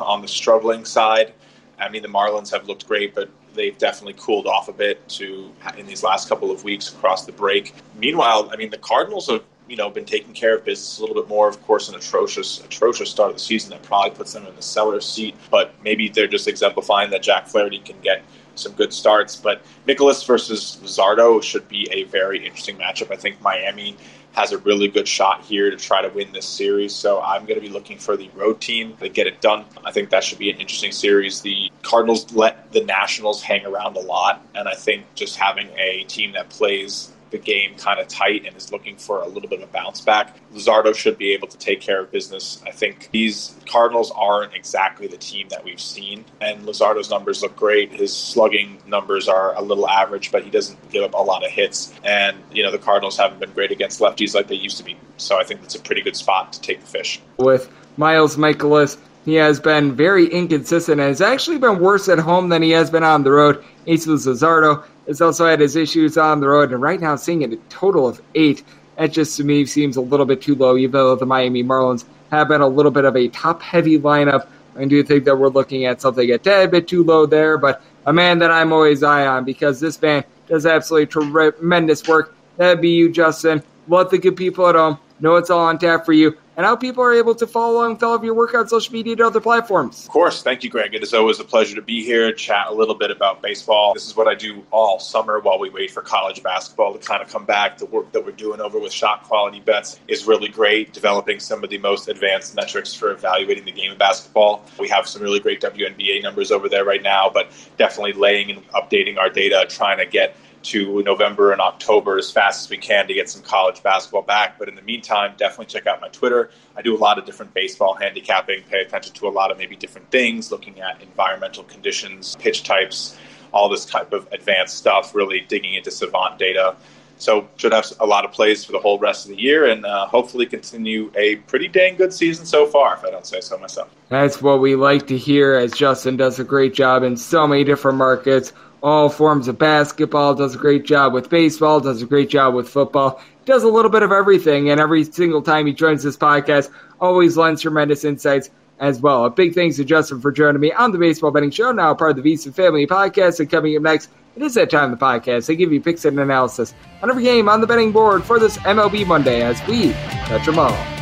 on the struggling side. I mean, the Marlins have looked great, but they've definitely cooled off a bit to in these last couple of weeks across the break. Meanwhile, I mean, the Cardinals have you know been taking care of business a little bit more. Of course, an atrocious atrocious start of the season that probably puts them in the seller's seat. But maybe they're just exemplifying that Jack Flaherty can get some good starts. But Mikolas versus Luzardo should be a very interesting matchup. I think Miami has a really good shot here to try to win this series. So I'm going to be looking for the road team to get it done. I think that should be an interesting series. The Cardinals let the Nationals hang around a lot, and I think just having a team that plays the game kind of tight and is looking for a little bit of a bounce back. Luzardo should be able to take care of business. I think these Cardinals aren't exactly the team that we've seen, and Luzardo's numbers look great. His slugging numbers are a little average, but he doesn't give up a lot of hits. And, you know, the Cardinals haven't been great against lefties like they used to be. So I think that's a pretty good spot to take the fish. With Miles Mikolas, he has been very inconsistent and has actually been worse at home than he has been on the road. Jesus Luzardo has also had his issues on the road, and right now seeing a total of eight. That just to me seems a little bit too low, even though the Miami Marlins have been a little bit of a top heavy lineup. I do think that we're looking at something a tad bit too low there, but a man that I'm always eye on because this man does absolutely tremendous work. That'd be you, Justin. Let the good people at home know it's all on tap for you and how people are able to follow along with all of your work on social media and other platforms. Of course. Thank you, Greg. It is always a pleasure to be here, chat a little bit about baseball. This is what I do all summer while we wait for college basketball to kind of come back. The work that we're doing over with shot quality bets is really great, developing some of the most advanced metrics for evaluating the game of basketball. We have some really great WNBA numbers over there right now, but definitely laying and updating our data, trying to get to November and October as fast as we can to get some college basketball back. But in the meantime, definitely check out my Twitter. I do a lot of different baseball handicapping, pay attention to a lot of maybe different things, looking at environmental conditions, pitch types, all this type of advanced stuff, really digging into savant data. So should have a lot of plays for the whole rest of the year, and uh, hopefully continue a pretty dang good season so far, if I don't say so myself. That's what we like to hear, as Justin does a great job in so many different markets all forms of basketball, does a great job with baseball, does a great job with football, does a little bit of everything. And every single time he joins this podcast, always lends tremendous insights as well. A big thanks to Justin for joining me on the Baseball Betting Show, now part of the VSiN Family Podcast. And coming up next, it is that time of the podcast. They give you picks and analysis on every game on the betting board for this MLB Monday as we touch them all.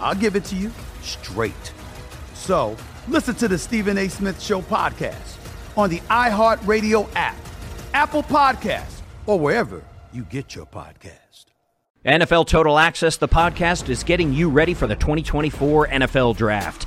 I'll give it to you straight. So listen to the Stephen A. Smith Show podcast on the iHeartRadio app, Apple Podcasts, or wherever you get your podcast. NFL Total Access, the podcast, is getting you ready for the 2024 NFL Draft.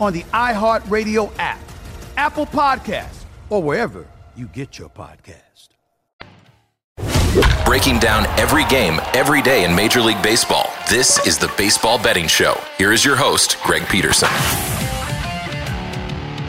on the iHeartRadio app, Apple Podcasts, or wherever you get your podcast. Breaking down every game, every day in Major League Baseball. This is the Baseball Betting Show. Here is your host, Greg Peterson.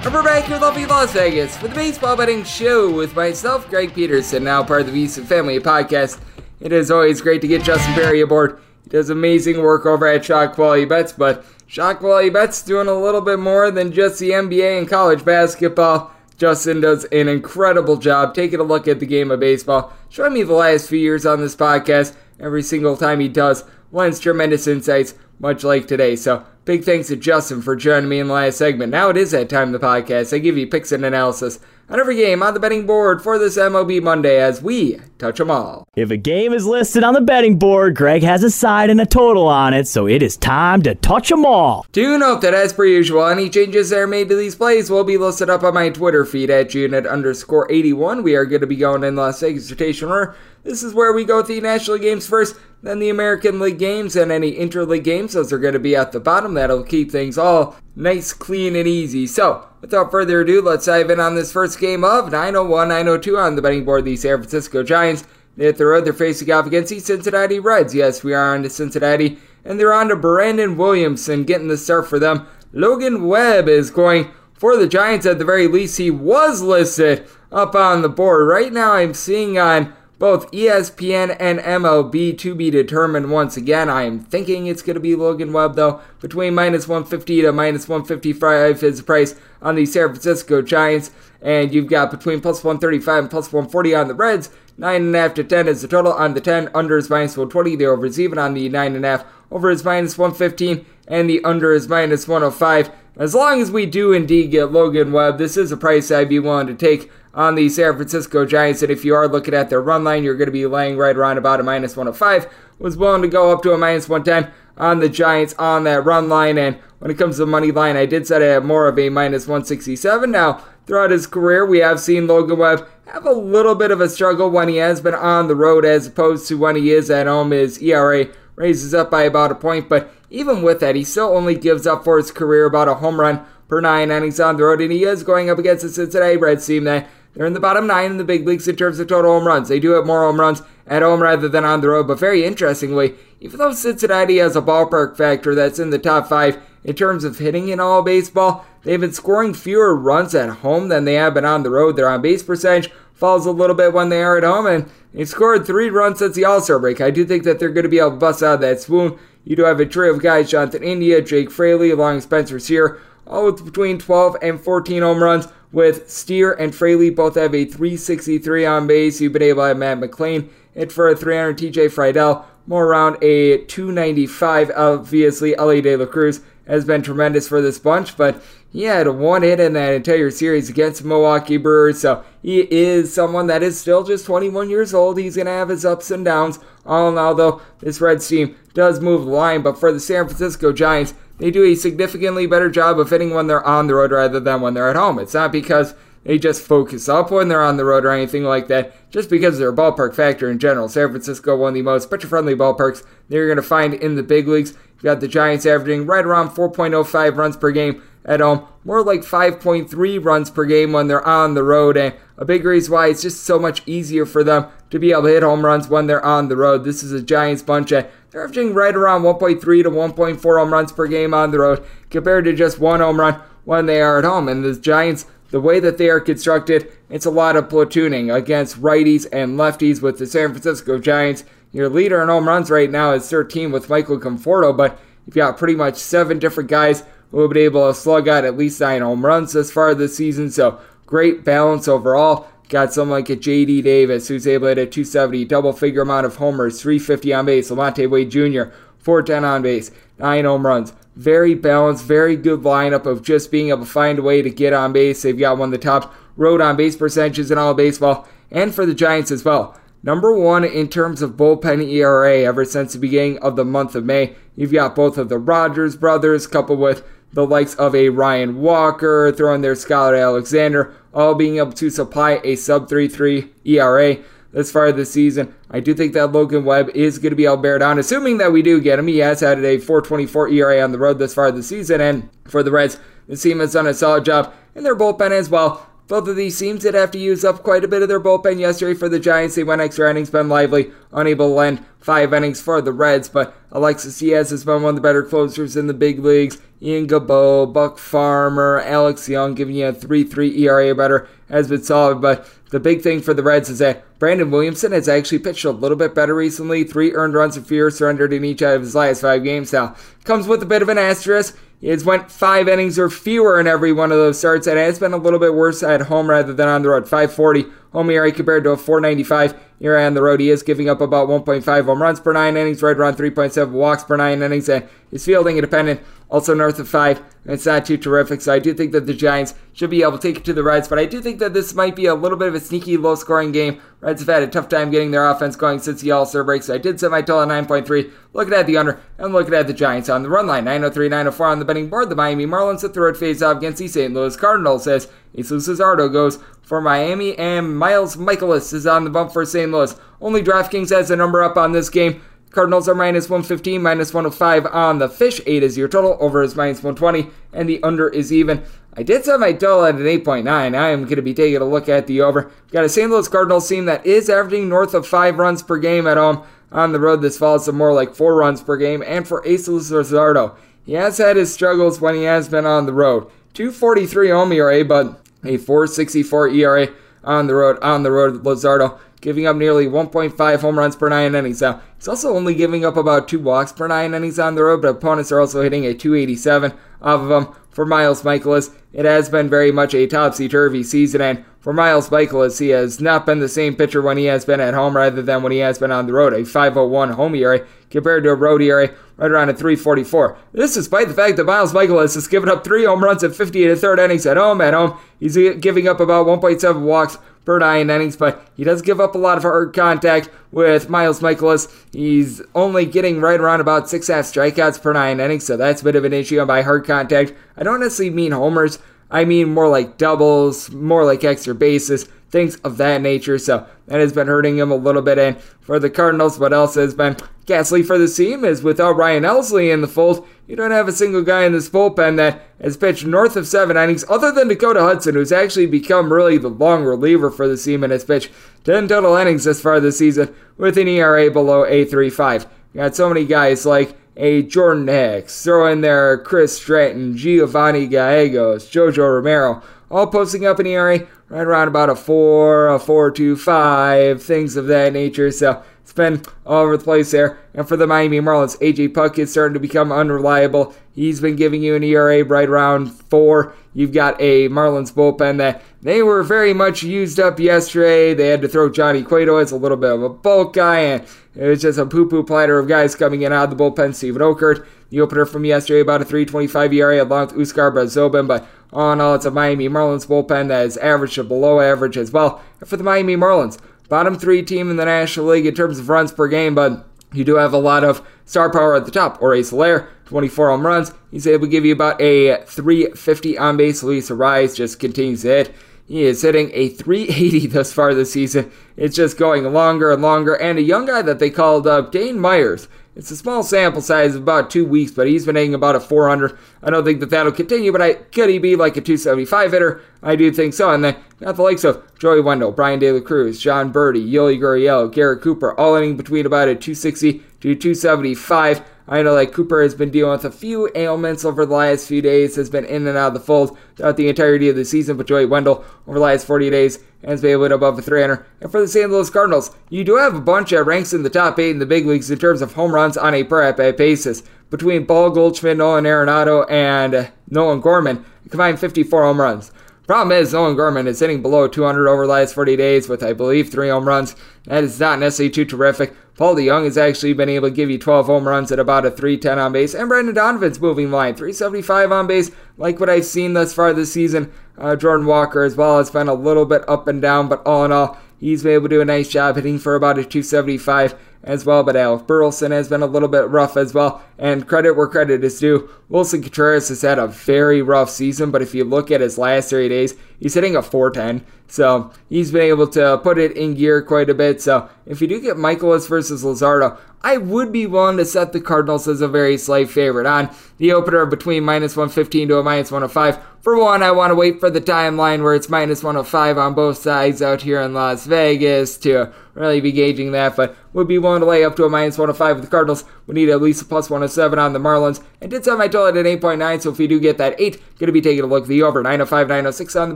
And we're back here in lovely Las Vegas for the Baseball Betting Show with myself, Greg Peterson, now part of the VSiN Family Podcast. It is always great to get Justin Perri aboard. He does amazing work over at Shot Quality Bets, but Quality Bets doing a little bit more than just the NBA and college basketball. Justin does an incredible job taking a look at the game of baseball, showing me the last few years on this podcast. Every single time he does, lends tremendous insights, much like today. So, big thanks to Justin for joining me in the last segment. Now it is that time of the podcast. I give you picks and analysis on every game on the betting board for this MLB Monday as we touch them all. If a game is listed on the betting board, Greg has a side and a total on it, so it is time to touch them all. Do note that, as per usual, any changes that are made to these plays will be listed up on my Twitter feed at unit underscore 81. We are going to be going in Las Vegas rotation order. This is where we go with the National League games first, then the American League games, and any interleague games. Those are going to be at the bottom. That'll keep things all nice, clean, and easy. So, without further ado, let's dive in on this first game of 901 902 on the betting board. The San Francisco Giants hit the road. They're facing off against the Cincinnati Reds. Yes, we are on to Cincinnati, and they're on to Brandon Williamson getting the start for them. Logan Webb is going for the Giants at the very least. He was listed up on the board. Right now, I'm seeing on both ESPN and MLB to be determined once again. I am thinking it's going to be Logan Webb, though. Between minus 150 to minus 155 is the price on the San Francisco Giants. And you've got between plus 135 and plus 140 on the Reds. 9.5 to 10 is the total on the 10. Under is minus 120. The over is even on the 9.5. Over is minus 115. And the under is minus 105. As long as we do indeed get Logan Webb, this is a price I'd be willing to take on the San Francisco Giants. And if you are looking at their run line, you're going to be laying right around about a minus 105. Was willing to go up to a minus 110 on the Giants on that run line. And when it comes to the money line, I did set it at more of a minus 167. Now, throughout his career, we have seen Logan Webb have a little bit of a struggle when he has been on the road as opposed to when he is at home. His ERA raises up by about a point, but even with that, he still only gives up for his career about a home run per nine innings on the road, and he is going up against the Cincinnati Reds team that they're in the bottom nine in the big leagues in terms of total home runs. They do have more home runs at home rather than on the road, but very interestingly, even though Cincinnati has a ballpark factor that's in the top five in terms of hitting in all baseball, they've been scoring fewer runs at home than they have been on the road. Their on base percentage falls a little bit when they are at home, and they've scored three runs since the All Star break. I do think that they're going to be able to bust out of that swoon. You do have a trio of guys, Jonathan India, Jake Fraley, along with Spencer Steer, all with between 12 and 14 home runs, with Steer and Fraley both have a 363 on base. You've been able to have Matt McLain hit for a 300, TJ Friedl more around a 295. Obviously, Elly De La Cruz has been tremendous for this bunch, but he had one hit in that entire series against Milwaukee Brewers, so he is someone that is still just 21 years old. He's going to have his ups and downs. All in all, though, this Reds team does move the line, but for the San Francisco Giants, they do a significantly better job of hitting when they're on the road rather than when they're at home. It's not because they just focus up when they're on the road or anything like that, just because of their ballpark factor in general. San Francisco, one of the most pitcher friendly ballparks that you're going to find in the big leagues. You've got the Giants averaging right around 4.05 runs per game at home, more like 5.3 runs per game when they're on the road. And a big reason why it's just so much easier for them to be able to hit home runs when they're on the road. This is a Giants bunch that they're averaging right around 1.3 to 1.4 home runs per game on the road compared to just one home run when they are at home. And the Giants, the way that they are constructed, it's a lot of platooning against righties and lefties with the San Francisco Giants. Your leader in home runs right now is 13 with Michael Conforto, but you've got pretty much seven different guys have been able to slug out at least nine home runs this far this season. So great balance overall. Got someone like a J.D. Davis who's able to hit a 270 double figure amount of homers, 350 on base. Lamonte Wade Jr. 410 on base, nine home runs. Very balanced, very good lineup of just being able to find a way to get on base. They've got one of the top road on base percentages in all of baseball, and for the Giants as well. Number one in terms of bullpen ERA ever since the beginning of the month of May. You've got both of the Rogers brothers coupled with the likes of a Ryan Walker, throwing their Skylar Alexander, all being able to supply a sub 3.3 ERA this far this season. I do think that Logan Webb is going to be bear down, assuming that we do get him. He has had a 4.24 ERA on the road this far this season, and for the Reds, the team has done a solid job in their bullpen as well. Both of these teams did have to use up quite a bit of their bullpen yesterday for the Giants. They went extra innings. Ben Lively unable to lend five innings for the Reds, but Alexis Diaz has been one of the better closers in the big leagues. Ian Gibaut, Buck Farmer, Alex Young giving you a 3-3 ERA better has been solid, but the big thing for the Reds is that Brandon Williamson has actually pitched a little bit better recently. Three earned runs of fear surrendered in each out of his last five games now. Comes with a bit of an asterisk. Has went five innings or fewer in every one of those starts, and it has been a little bit worse at home rather than on the road. 540 home ERA compared to a 495 ERA on the road. He is giving up about 1.5 home runs per nine innings, right around 3.7 walks per nine innings, and he's fielding independent also north of five. And it's not too terrific. So I do think that the Giants should be able to take it to the Reds, but I do think that this might be a little bit of a sneaky low scoring game. Reds have had a tough time getting their offense going since the All Star break, so I did set my total at 9.3. Looking at the under and looking at the Giants on the run line 903 904 on the betting board. The Miami Marlins at the road face off against the St. Louis Cardinals as Jesus Luzardo goes for Miami and Miles Mikolas is on the bump for St. Louis. Only DraftKings has the number up on this game. Cardinals are minus 115, minus 105 on the fish. 8 is your total. Over is minus 120, and the under is even. I did set my total at an 8.9. I am going to be taking a look at the over. We've got a St. Louis Cardinals team that is averaging north of 5 runs per game at home. On the road this fall, some more like 4 runs per game. And for Aces Luzardo, he has had his struggles when he has been on the road. 243 home ERA, but a 464 ERA on the road. On the road, Luzardo giving up nearly 1.5 home runs per nine innings. Now, he's also only giving up about two walks per nine innings on the road, but opponents are also hitting a 287 off of him. For Miles Mikolas, it has been very much a topsy turvy season, and for Miles Mikolas, he has not been the same pitcher when he has been at home rather than when he has been on the road. A 501 home ERA compared to a road ERA right around a 344. This despite the fact that Miles Mikolas has given up three home runs at 50 and third innings at home. At home, he's giving up about 1.7 walks per nine innings, but he does give up a lot of hard contact with Miles Mikolas. He's only getting right around about six half strikeouts per nine innings, so that's a bit of an issue by hard contact. I don't necessarily mean homers. I mean more like doubles, more like extra bases, things of that nature. So that has been hurting him a little bit. And for the Cardinals, what else has been ghastly for the team is without Ryan Helsley in the fold, you don't have a single guy in this bullpen that has pitched north of seven innings, other than Dakota Hudson, who's actually become really the long reliever for the team and has pitched 10 total innings this far this season with an ERA below a 3.5. You got so many guys like a Jordan Hicks, throw in there Chris Stratton, Giovanni Gallegos, Jojo Romero, all posting up an ERA right around about a 4, a 4.25, things of that nature. So it's been all over the place there. And for the Miami Marlins, AJ Puk is starting to become unreliable. He's been giving you an ERA right around four. You've got a Marlins bullpen that they were very much used up yesterday. They had to throw Johnny Cueto as a little bit of a bulk guy, and it was just a poo poo platter of guys coming in out of the bullpen. Steven Okert, the opener from yesterday, about a 325 ERA along with Huascar Brazoban, but all in all, it's a Miami Marlins bullpen that is average to below average as well. And for the Miami Marlins, bottom three team in the National League in terms of runs per game, but you do have a lot of star power at the top. Jorge Soler, 24 home runs. He's able to give you about a 350 on base. Luis Arraez just continues to hit. He is hitting a 380 thus far this season. It's just going longer and longer. And a young guy that they called up, Dane Myers. It's a small sample size of about two weeks, but he's been hitting about a 400. I don't think that that'll continue, but I, could he be like a 275 hitter? I do think so. And then got the likes of Joey Wendle, Bryan De La Cruz, Jon Berti, Yuli Gurriel, Garrett Cooper, all hitting between about a 260 to 275. I know like Cooper has been dealing with a few ailments over the last few days, has been in and out of the fold throughout the entirety of the season, but Joey Wendle over the last 40 days has been able to above a 300. And for the San Louis Cardinals, you do have a bunch of ranks in the top eight in the big leagues in terms of home runs on a per at bat basis. Between Paul Goldschmidt, Nolan Arenado, and Nolan Gorman, combined 54 home runs. Problem is, Nolan Gorman is hitting below 200 over the last 40 days with, I believe, three home runs. That is not necessarily too terrific. Paul DeJong has actually been able to give you 12 home runs at about a 310 on base. And Brendan Donovan's moving line, 375 on base, like what I've seen thus far this season. Uh, Jordan Walker as well has been a little bit up and down, but all in all, he's been able to do a nice job hitting for about a 275 as well. But Alec Burleson has been a little bit rough as well. And credit where credit is due. Willson Contreras has had a very rough season, but if you look at his last three days, he's hitting a 410. So he's been able to put it in gear quite a bit. So if you do get Mikolas versus Luzardo, I would be willing to set the Cardinals as a very slight favorite on the opener between minus 115 to a minus 105. For one, I want to wait for the timeline where it's minus 105 on both sides out here in Las Vegas to really be gauging that, but would be willing to lay up to a minus 105 with the Cardinals. We need at least a plus 107 on the Marlins. And did set my total at 8.9, so if we do get that 8, going to be taking a look at the over 905, 906 on the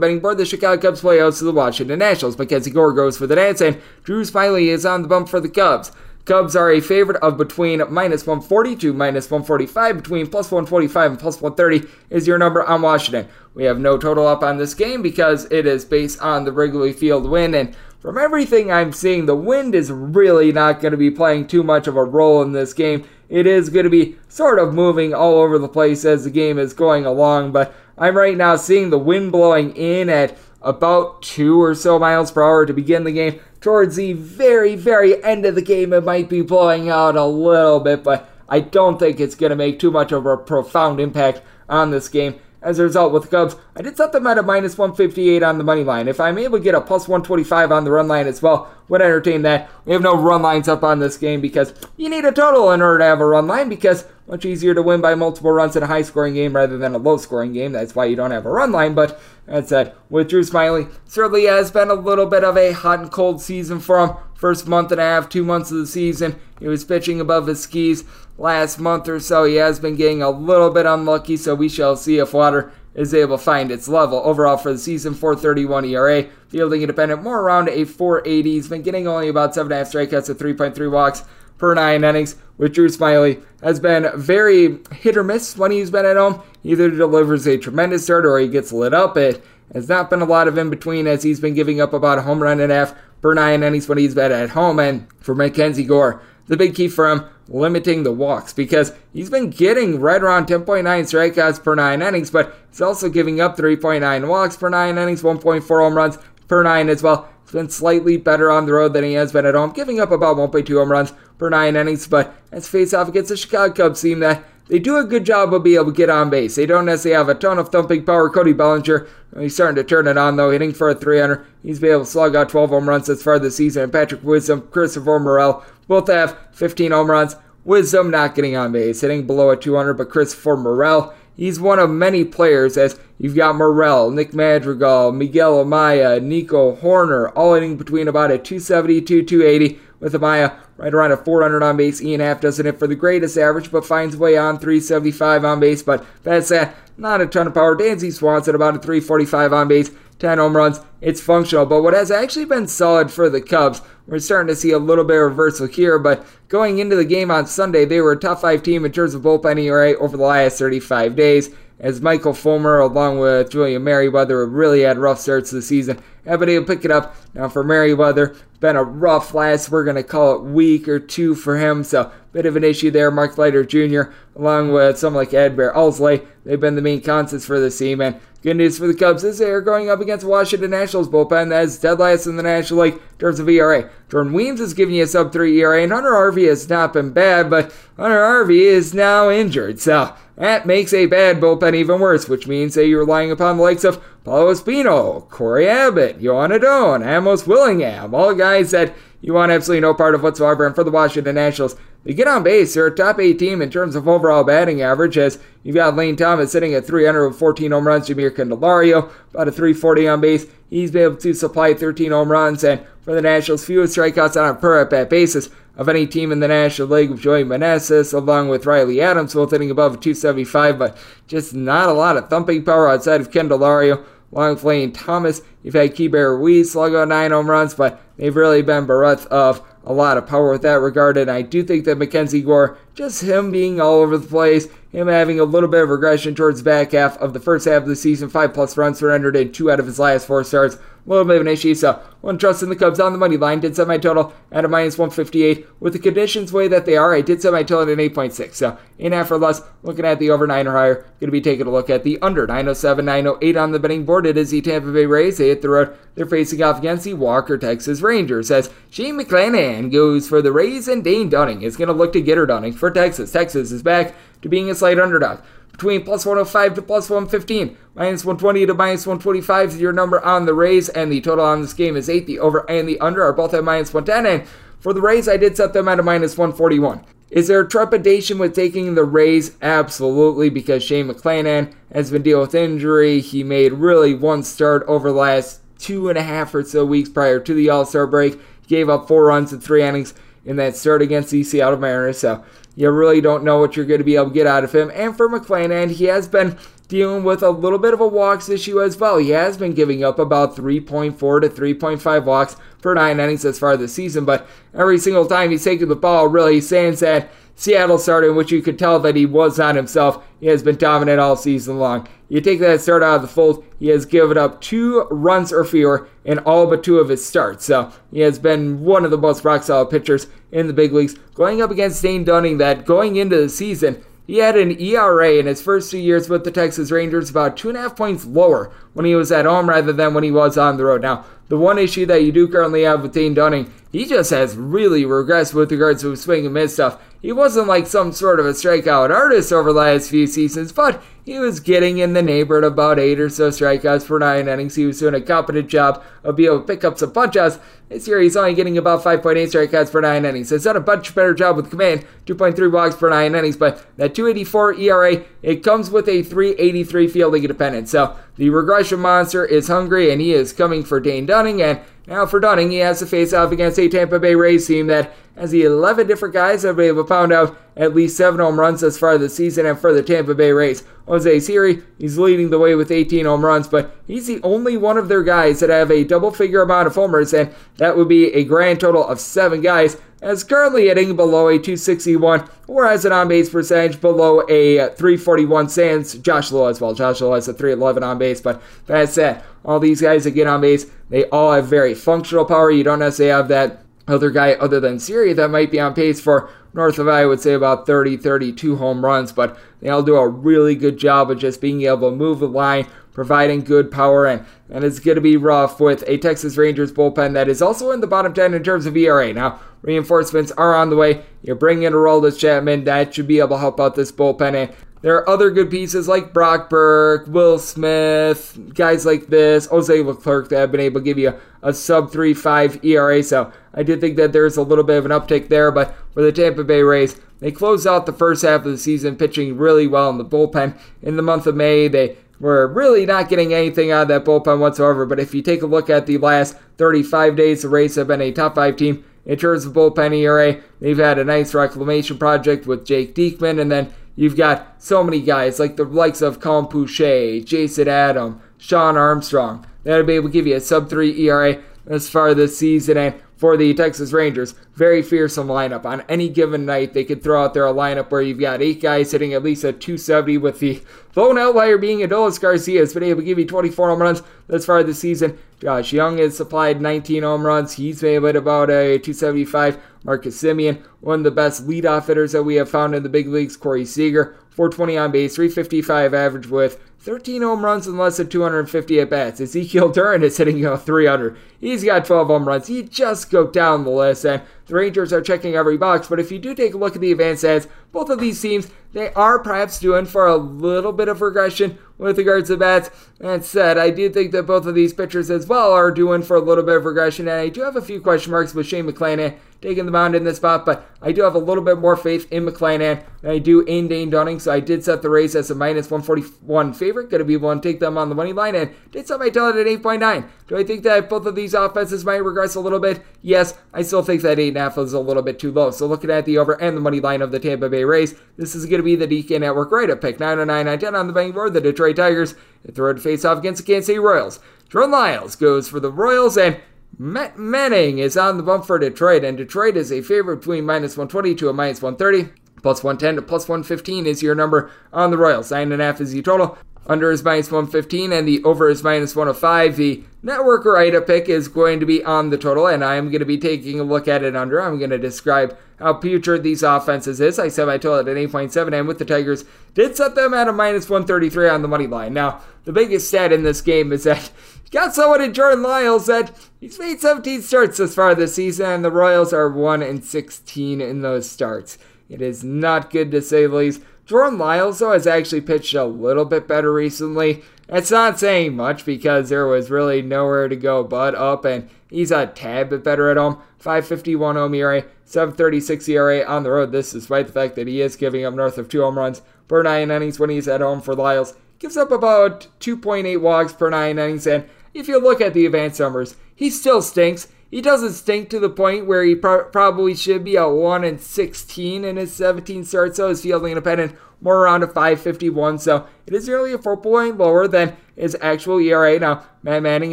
betting board. The Chicago Cubs play out to the Washington Nationals. Mackenzie Gore goes for the dance, and Drew Smyly is on the bump for the Cubs. Cubs are a favorite of between minus 140 to minus 145, between plus 145 and plus 130 is your number on Washington. We have no total up on this game because it is based on the Wrigley Field win, and from everything I'm seeing, the wind is really not going to be playing too much of a role in this game. It is going to be sort of moving all over the place as the game is going along, but I'm right now seeing the wind blowing in at about two or so miles per hour to begin the game. Towards the very, very end of the game, it might be blowing out a little bit, but I don't think it's going to make too much of a profound impact on this game. As a result, with the Cubs, I did set them at a minus 158 on the money line. If I'm able to get a plus 125 on the run line as well, would entertain that. We have no run lines up on this game because you need a total in order to have a run line because much easier to win by multiple runs in a high scoring game rather than a low scoring game. That's why you don't have a run line. But that said, with Drew Smyly, certainly has been a little bit of a hot and cold season for him. First month and a half, two months of the season, he was pitching above his skis. Last month or so, he has been getting a little bit unlucky, so we shall see if water is able to find its level. Overall for the season, 431 ERA, fielding independent, more around a 480. He's been getting only about 7.5 strikeouts at 3.3 walks per nine innings with Drew Smyly has been very hit or miss when he's been at home. He either delivers a tremendous start or he gets lit up. It has not been a lot of in between as he's been giving up about a home run and a half per nine innings when he's been at home. And for Mackenzie Gore, the big key for him, limiting the walks because he's been getting right around 10.9 strikeouts per nine innings, but he's also giving up 3.9 walks per nine innings, 1.4 home runs per nine as well. He's been slightly better on the road than he has been at home, giving up about 1.2 home runs per nine innings, but let's face off against the Chicago Cubs team that they do a good job of being able to get on base. They don't necessarily have a ton of thumping power. Cody Bellinger, he's starting to turn it on though, hitting for a 300. He's been able to slug out 12 home runs as far this season. And Patrick Wisdom, Christopher Morel, both have 15 home runs. Wisdom not getting on base, hitting below a 200, but Christopher Morel, he's one of many players as you've got Morel, Nick Madrigal, Miguel Amaya, Nico Hoerner, all hitting between about a 270 to 280 with Amaya right around a 400 on base. Ian Happ doesn't hit for the greatest average, but finds way on 375 on base. But that's that. Not a ton of power. Dansby Swanson about a 345 on base. 10 home runs. It's functional. But what has actually been solid for the Cubs, we're starting to see a little bit of reversal here. But going into the game on Sunday, they were a top five team in terms of bullpen ERA over the last 35 days as Michael Fulmer, along with Julian Merryweather, really had rough starts to the season. Have been able to pick it up. Now for Merryweather, been a rough last, we're going to call it week or two for him. So bit of an issue there. Mark Leiter Jr., along with someone like Adbert Alzolay, they've been the main constants for this team. And good news for the Cubs is they are going up against Washington Nationals bullpen that is dead last in the National League in terms of ERA. Jordan Weems is giving you a sub 3 ERA, and Hunter Harvey has not been bad, but Hunter Harvey is now injured. So that makes a bad bullpen even worse, which means that you're relying upon the likes of Paolo Espino, Cory Abbott, Joan Adon, Amos Willingham, all guys that you want absolutely no part of whatsoever. And for the Washington Nationals, they get on base. They're a top eight team in terms of overall batting average, as you've got Lane Thomas sitting at 314 home runs, Jeimer Candelario about a 340 on base. He's been able to supply 13 home runs, and for the Nationals, fewest strikeouts on a per at bat basis of any team in the National League with Joey Meneses, along with Riley Adams, both hitting above 275, but just not a lot of thumping power outside of Candelario. Along with Lane Thomas, you've had Keibert Ruiz slug out nine home runs, but they've really been bereft of a lot of power with that regard. And I do think that Mackenzie Gore, just him being all over the place, him having a little bit of regression towards the back half of the first half of the season, five plus runs surrendered in two out of his last four starts bit of an issue. So, one trust in the Cubs on the money line. Did set my total at a minus 158. With the conditions way that they are, I did set my total at an 8.6. So, in half or less, looking at the over 9 or higher. Going to be taking a look at the under 907, 908 on the betting board. It is the Tampa Bay Rays. They hit the road. They're facing off against the Walker, Texas Rangers. As Shane McClanahan goes for the Rays and Dane Dunning is going to look to get her Dunning for Texas. Texas is back to being a slight underdog between plus 105 to plus 115. Minus 120 to minus 125 is your number on the Rays, and the total on this game is 8. The over and the under are both at minus 110. And for the Rays, I did set them at a minus 141. Is there trepidation with taking the Rays? Absolutely, because Shane McClanahan has been dealing with injury. He made really one start over the last two and a half or so weeks prior to the All Star break. He gave up four runs in three innings in that start against the Seattle Mariners. So you really don't know what you're going to be able to get out of him. And for McClanahan, he has been dealing with a little bit of a walks issue as well. He has been giving up about 3.4 to 3.5 walks per nine innings as far as the season, but every single time he's taken the ball, really stands that Seattle starter, in which you could tell that he was not himself. He has been dominant all season long. You take that start out of the fold, he has given up two runs or fewer in all but two of his starts. So he has been one of the most rock solid pitchers in the big leagues. Going up against Dane Dunning, that going into the season, he had an ERA in his first two years with the Texas Rangers about two and a half points lower when he was at home rather than when he was on the road. Now, the one issue that you do currently have with Dane Dunning, he just has really regressed with regards to his swing and miss stuff. He wasn't like some sort of a strikeout artist over the last few seasons, but he was getting in the neighborhood about eight or so strikeouts per nine innings. He was doing a competent job of being able to pick up some punch-outs. This year, he's only getting about 5.8 strikeouts per nine innings. He's done a much better job with command, 2.3 walks per nine innings, but that 284 ERA, it comes with a 383 fielding independence. So the regression monster is hungry, and he is coming for Dane Dunning, and now for Dunning, he has to face off against a Tampa Bay Rays team that has the 11 different guys that have been able to pound out at least 7 home runs thus far this season and for the Tampa Bay Rays. Jose Siri, he's leading the way with 18 home runs, but he's the only one of their guys that have a double figure amount of homers, and that would be a grand total of 7 guys as currently hitting below a 261 or has an on base percentage below a 341 sans Josh Lowe as well. Josh Lowe has a 311 on base, but that's it. All these guys that get on base, they all have very functional power. You don't necessarily have that other guy other than Siri that might be on pace for north of I would say about 30, 32 home runs, but they all do a really good job of just being able to move the line, providing good power, and, and it's going to be rough with a Texas Rangers bullpen that is also in the bottom 10 in terms of ERA. Now, reinforcements are on the way. You're bringing in Aroldis Chapman. That should be able to help out this bullpen. And there are other good pieces like Brock Burke, Will Smith, guys like this, Jose Leclerc that have been able to give you a, a sub 3.5 ERA. So I did think that there's a little bit of an uptick there. But for the Tampa Bay Rays, they closed out the first half of the season pitching really well in the bullpen. In the month of May, they were really not getting anything out of that bullpen whatsoever. But if you take a look at the last 35 days, the Rays have been a top five team in terms of bullpen ERA. They've had a nice reclamation project with Jake Diekman, and then You've got so many guys like the likes of Colin Poche, Jason Adam, Sean Armstrong that'll be able to give you a sub 3 ERA as far this season. And for the Texas Rangers. Very fearsome lineup. On any given night, they could throw out there a lineup where you've got eight guys hitting at least a 270 with the lone outlier being Adolis Garcia has been able to give you 24 home runs thus far this season. Josh Jung has supplied 19 home runs. He's made about a 275. Marcus Semien, one of the best leadoff hitters that we have found in the big leagues. Corey Seager, 420 on base, 355 average with 13 home runs and less than 250 at bats. Ezekiel Duran is hitting you 300. He's got 12 home runs. You just go down the list, and the Rangers are checking every box. But if you do take a look at the advanced stats, both of these teams, they are perhaps doing for a little bit of regression with regards to bats. That said, I do think that both of these pitchers as well are doing for a little bit of regression, and I do have a few question marks with Shane McClanahan taking the mound in this spot, but I do have a little bit more faith in McClanahan than I do in Dane Dunning, so I did set the Rays as a minus 141 favorite. Going to be able to take them on the money line, and did set my total at 8.9. Do I think that both of these offenses might regress a little bit? Yes, I still think that 8.5 is a little bit too low. So looking at the over and the money line of the Tampa Bay Rays, this is going to be the DK Network right up pick 909 910 on the betting board. The Detroit Tigers throw to face off against the Kansas City Royals. Jordan Lyles goes for the Royals, and Matt Manning is on the bump for Detroit, and Detroit is a favorite between minus 120 to a minus 130. Plus 110 to plus 115 is your number on the Royals. 9.5 is the total. Under is minus 115 and the over is minus 105. The networker IDA pick is going to be on the total, and I am going to be taking a look at it under. I'm going to describe how putrid these offenses is. I set my total at an 8.7, and with the Tigers, did set them at a minus 133 on the money line. Now, the biggest stat in this game is that got someone in Jordan Lyles that he's made 17 starts this far this season, and the Royals are 1 and 16 in those starts. It is not good to say the least. Jordan Lyles, though, has actually pitched a little bit better recently. That's not saying much because there was really nowhere to go but up, and he's a tad bit better at home. 551 home ERA, 736 ERA on the road. This despite the fact that he is giving up north of two home runs per nine innings when he's at home for Lyles. Gives up about 2.8 walks per nine innings, and if you look at the advanced numbers, he still stinks. He doesn't stink to the point where he pro- probably should be a 1 and 16 in his 17 starts, so his fielding independent more around a 551, so it is nearly a full point lower than his actual ERA. Now, Matt Manning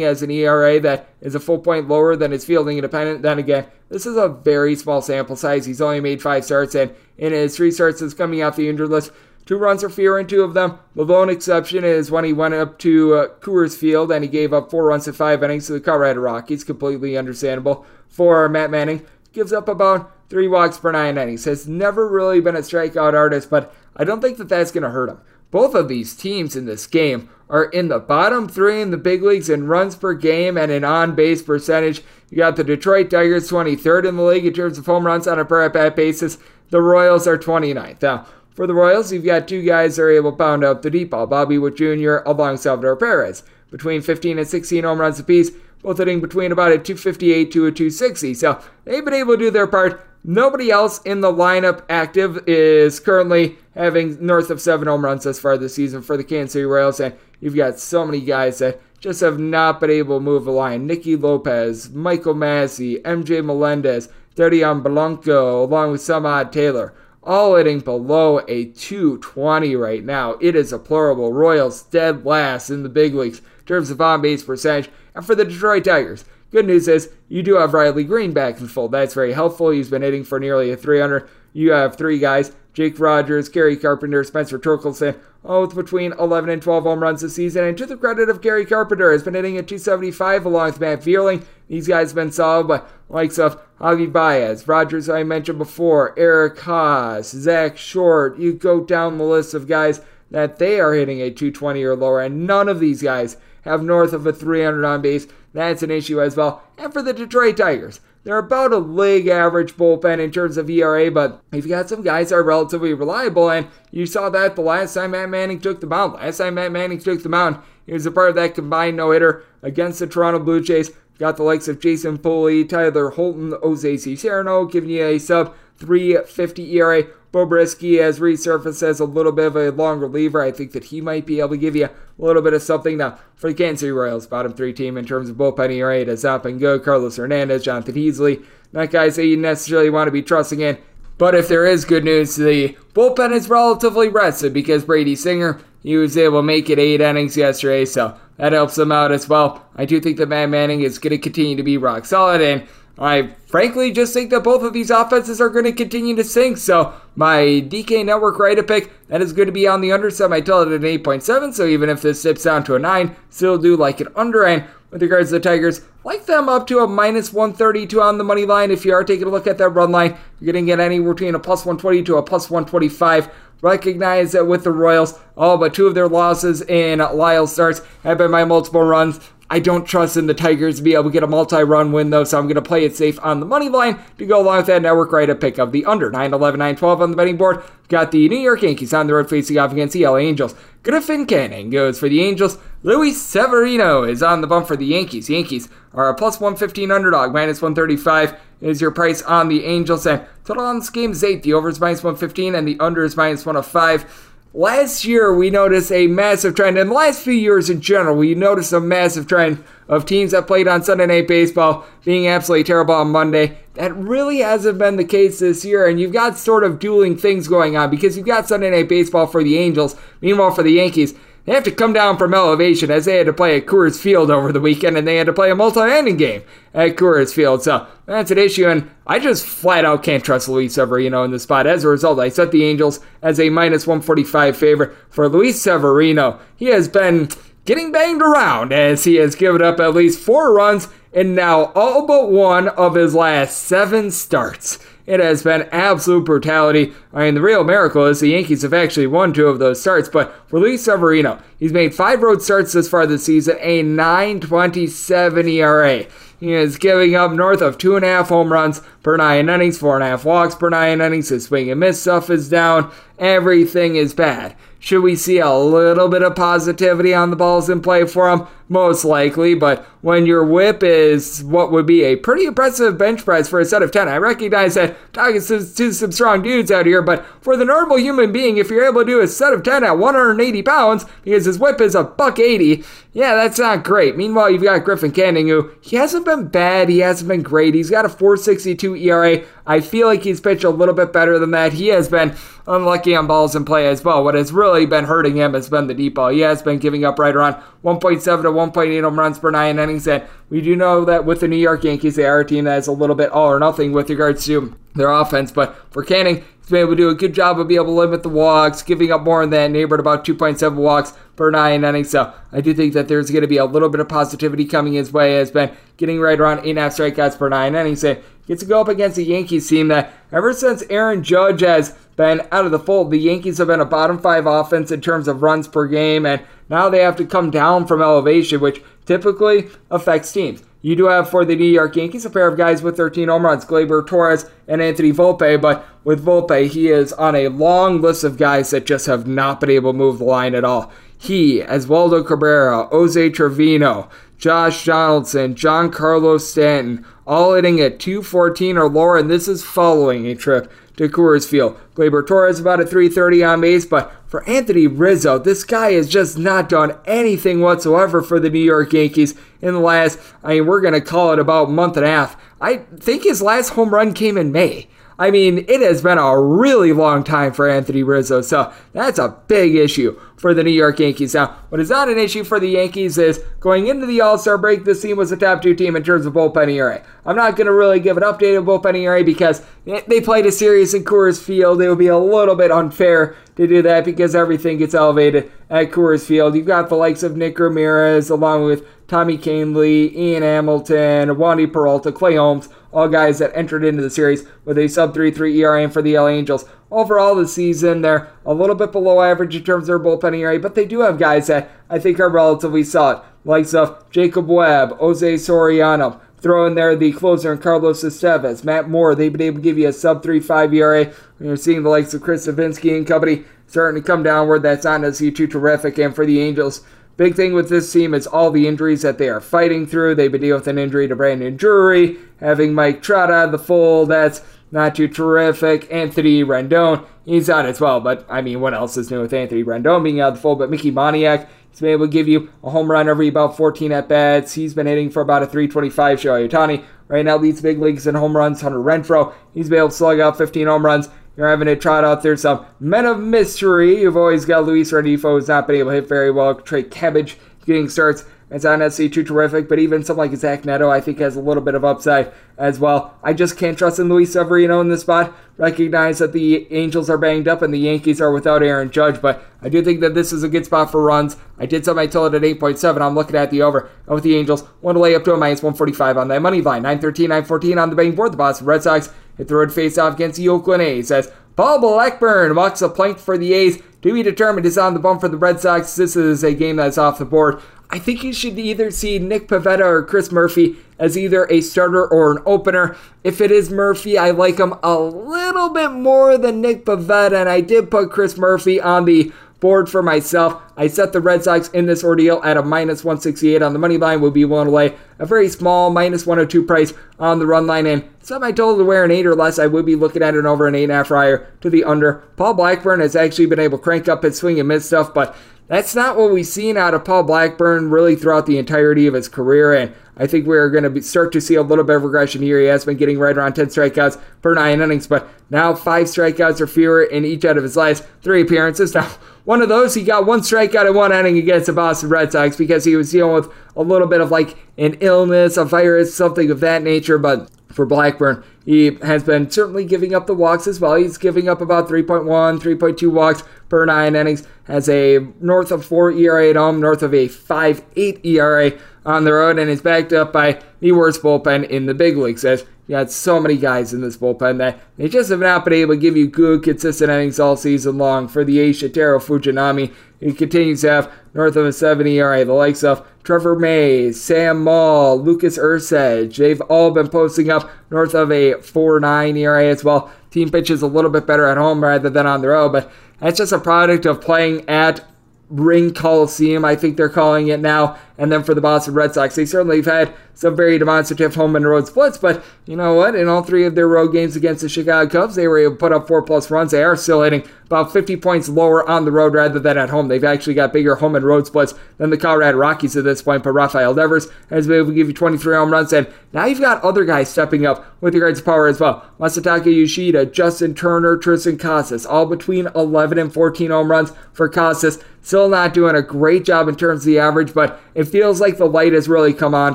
has an ERA that is a full point lower than his fielding independent. Then again, this is a very small sample size. He's only made five starts, and in his three starts since coming off the injured list, Two runs are fewer in two of them. The lone exception is when he went up to uh, Coors Field and he gave up four runs in five innings to the Colorado Rockies. Completely understandable for Matt Manning. Gives up about three walks per nine innings. Has never really been a strikeout artist, but I don't think that that's going to hurt him. Both of these teams in this game are in the bottom three in the big leagues in runs per game and in on base percentage. You got the Detroit Tigers 23rd in the league in terms of home runs on a per at bat basis. The Royals are 29th. Now, for the Royals, you've got two guys that are able to pound out the deep ball Bobby Witt Jr. along Salvador Perez. Between 15 and 16 home runs apiece, both hitting between about a 258 to a 260. So they've been able to do their part. Nobody else in the lineup active is currently having north of seven home runs thus far this season for the Kansas City Royals, and you've got so many guys that just have not been able to move the line. Nicky Lopez, Michael Massey, MJ Melendez, Dairon Blanco, along with Samad Taylor all hitting below a 220 right now. It is a plurable. Royals dead last in the big leagues in terms of on base percentage. And for the Detroit Tigers, good news is you do have Riley Greene back in full. That's very helpful. He's been hitting for nearly a 300. You have three guys Jake Rogers, Kerry Carpenter, Spencer Torkelson, both between 11 and 12 home runs this season. And to the credit of Kerry Carpenter, has been hitting at 275 along with Matt Vierling. These guys have been solid, but likes of Javi Baez, Rogers, I mentioned before, Eric Haase, Zach Short. You go down the list of guys that they are hitting a 220 or lower, and none of these guys have north of a 300 on base. That's an issue as well. And for the Detroit Tigers, they're about a league average bullpen in terms of ERA, but you've got some guys that are relatively reliable, and you saw that the last time Matt Manning took the mound. Last time Matt Manning took the mound, he was a part of that combined no hitter against the Toronto Blue Jays. Got the likes of Jason Foley, Tyler Holton, Jose Cisnero, giving you a sub 350 ERA. Beau Brieske has resurfaced as a little bit of a long reliever. I think that he might be able to give you a little bit of something. Now, for the Kansas City Royals, bottom three team in terms of bullpen ERA, it is up and go. Carlos Hernandez, Jonathan Heasley, not guys that you necessarily want to be trusting in. But if there is good news, the bullpen is relatively rested because Brady Singer, he was able to make it eight innings yesterday, so that helps them out as well. I do think that Matt Manning is going to continue to be rock solid, and I frankly just think that both of these offenses are going to continue to sink. So my DK Network right pick, that is going to be on the under side. I tell it at an 8.7. So even if this dips down to a 9, still do like an under. And with regards to the Tigers, like them up to a minus 132 on the money line. If you are taking a look at that run line, you're going to get anywhere between a plus 120 to a plus 125 recognize that with the Royals, all but two of their losses in Lyle starts have been by multiple runs. I don't trust in the Tigers to be able to get a multi run win, though, so I'm going to play it safe on the money line to go along with that network right at pick of the under 9 11, 9 12 on the betting board. Got the New York Yankees on the road facing off against the LA Angels. Griffin Canning goes for the Angels. Luis Severino is on the bump for the Yankees. Yankees are a plus 115 underdog, minus 135 is your price on the Angels. And total on this game is 8. The over is minus 115 and the under is minus 105. Last year, we noticed a massive trend. In the last few years in general, we noticed a massive trend of teams that played on Sunday Night Baseball being absolutely terrible on Monday. That really hasn't been the case this year, and you've got sort of dueling things going on because you've got Sunday Night Baseball for the Angels. Meanwhile, for the Yankees, they have to come down from elevation as they had to play at Coors Field over the weekend and they had to play a multi-inning game at Coors Field. So that's an issue, and I just flat out can't trust Luis Severino in the spot. As a result, I set the Angels as a minus 145 favorite for Luis Severino. He has been getting banged around as he has given up at least four runs in now all but one of his last seven starts. It has been absolute brutality. I mean, the real miracle is the Yankees have actually won two of those starts, but for Luis Severino, he's made five road starts this far this season, a 927 ERA. He is giving up north of two and a half home runs per nine innings, four and a half walks per nine innings. His swing and miss stuff is down. Everything is bad. Should we see a little bit of positivity on the balls in play for him? Most likely, but when your whip is what would be a pretty impressive bench press for a set of 10, I recognize that talking to, to some strong dudes out here, but for the normal human being, if you're able to do a set of 10 at 180 pounds, because his whip is a buck 80, yeah, that's not great. Meanwhile, you've got Griffin Canning, who he hasn't been bad, he hasn't been great. He's got a 462 ERA. I feel like he's pitched a little bit better than that. He has been unlucky on balls in play as well. What has really been hurting him has been the deep ball. He has been giving up right around 1.7 to 1.8 home runs per nine innings. And we do know that with the New York Yankees, they are a team that is a little bit all or nothing with regards to their offense. But for Canning, he's been able to do a good job of being able to limit the walks, giving up more than that neighborhood about 2.7 walks per nine innings. So I do think that there's going to be a little bit of positivity coming his way. Has been getting right around eight and a half strikeouts per nine innings. And gets to go up against a Yankees team that ever since Aaron Judge has been out of the fold, the Yankees have been a bottom five offense in terms of runs per game, and now they have to come down from elevation, which typically affects teams. You do have for the New York Yankees a pair of guys with 13 home runs, Gleyber Torres and Anthony Volpe, but with Volpe, he is on a long list of guys that just have not been able to move the line at all. He, Oswaldo Cabrera, Jose Trevino, Josh Donaldson, Giancarlo Stanton, all hitting at 214 or lower, and this is following a trip to Coors Field. Gleyber Torres about a 330 on base, but for Anthony Rizzo, this guy has just not done anything whatsoever for the New York Yankees in the last, I mean, we're going to call it about month and a half. I think his last home run came in May. I mean, it has been a really long time for Anthony Rizzo, so that's a big issue for the New York Yankees. Now, what is not an issue for the Yankees is going into the All Star break, this team was a top two team in terms of bullpen ERA. I'm not going to really give an update updated bullpen ERA because they played a series in Coors Field. It would be a little bit unfair to do that because everything gets elevated at Coors Field. You've got the likes of Nick Ramirez along with Tommy Kahnle, Ian Hamilton, Wandy Peralta, Clay Holmes, all guys that entered into the series with a sub 3-3 ERA for the LA Angels. Overall, the season, they're a little bit below average in terms of their bullpen area, but they do have guys that I think are relatively solid, likes of Jacob Webb, Jose Soriano. Throw in there the closer and Carlos Estevez, Matt Moore. They've been able to give you a sub 3.5 ERA. You're seeing the likes of Chris Devenski and company starting to come downward. That's not necessarily too terrific. And for the Angels, Big thing with this team is all the injuries that they are fighting through. They've been dealing with an injury to Brandon Drury, having Mike Trout out of the fold. That's not too terrific. Anthony Rendon, he's out as well. But I mean, what else is new with Anthony Rendon being out of the fold? But Mickey Moniak, he's been able to give you a home run every about 14 at bats. He's been hitting for about a 325. Shohei Ohtani right now leads big leagues in home runs. Hunter Renfroe, he's been able to slug out 15 home runs. You're having to trot out there some men of mystery. You've always got Luis Rengifo, who's not been able to hit very well. Trey Cabbage getting starts It's not necessarily too terrific, but even something like Zach Neto, I think, has a little bit of upside as well. I just can't trust in Luis Severino in this spot. Recognize that the Angels are banged up and the Yankees are without Aaron Judge, but I do think that this is a good spot for runs. I did set my total at 8.7. I'm looking at the over. And with the Angels, want to lay up to a minus 145 on that money line. 913, 914 on the betting board. The Boston Red Sox hit the road face off against the Oakland A's as Paul Blackburn walks a plank for the A's. To be determined is on the bump for the Red Sox. This is a game that's off the board. I think you should either see Nick Pivetta or Chris Murphy as either a starter or an opener. If it is Murphy, I like him a little bit more than Nick Pivetta, and I did put Chris Murphy on the board for myself. I set the Red Sox in this ordeal at a minus 168 on the money line. Will be willing to lay a very small minus 102 price on the run line. And set my total to wear an 8 or less. I would be looking at an over an 8.5 higher to the under. Paul Blackburn has actually been able to crank up his swing and miss stuff, but that's not what we've seen out of Paul Blackburn really throughout the entirety of his career, and I think we're going to start to see a little bit of regression here. He has been getting right around 10 strikeouts per nine innings, but now five strikeouts or fewer in each out of his last three appearances. Now, one of those, he got one strikeout in one inning against the Boston Red Sox because he was dealing with a little bit of like an illness, a virus, something of that nature, but for Blackburn. He has been certainly giving up the walks as well. He's giving up about 3.1, 3.2 walks per nine innings. Has a north of 4 ERA at home, north of a 5.8 ERA on the road, and is backed up by the worst bullpen in the big leagues. As you got so many guys in this bullpen that they just have not been able to give you good, consistent innings all season long. For the A's, Shotaro Fujinami, he continues to have north of a 7 ERA. The likes of Trevor Mays, Sam Moll, Lucas Erceg, they've all been posting up north of a 4.9 ERA as well. Team pitches a little bit better at home rather than on the road, but that's just a product of playing at Ring Coliseum, I think they're calling it now. And then for the Boston Red Sox, they certainly have had some very demonstrative home and road splits. But you know what? In all three of their road games against the Chicago Cubs, they were able to put up four plus runs. They are still hitting about 50 points lower on the road rather than at home. They've actually got bigger home and road splits than the Colorado Rockies at this point. But Rafael Devers has been able to give you 23 home runs. And now you've got other guys stepping up with regards to power as well. Masataka Yoshida, Justin Turner, Triston Casas, all between 11 and 14 home runs for Casas. Still not doing a great job in terms of the average, but it feels like the light has really come on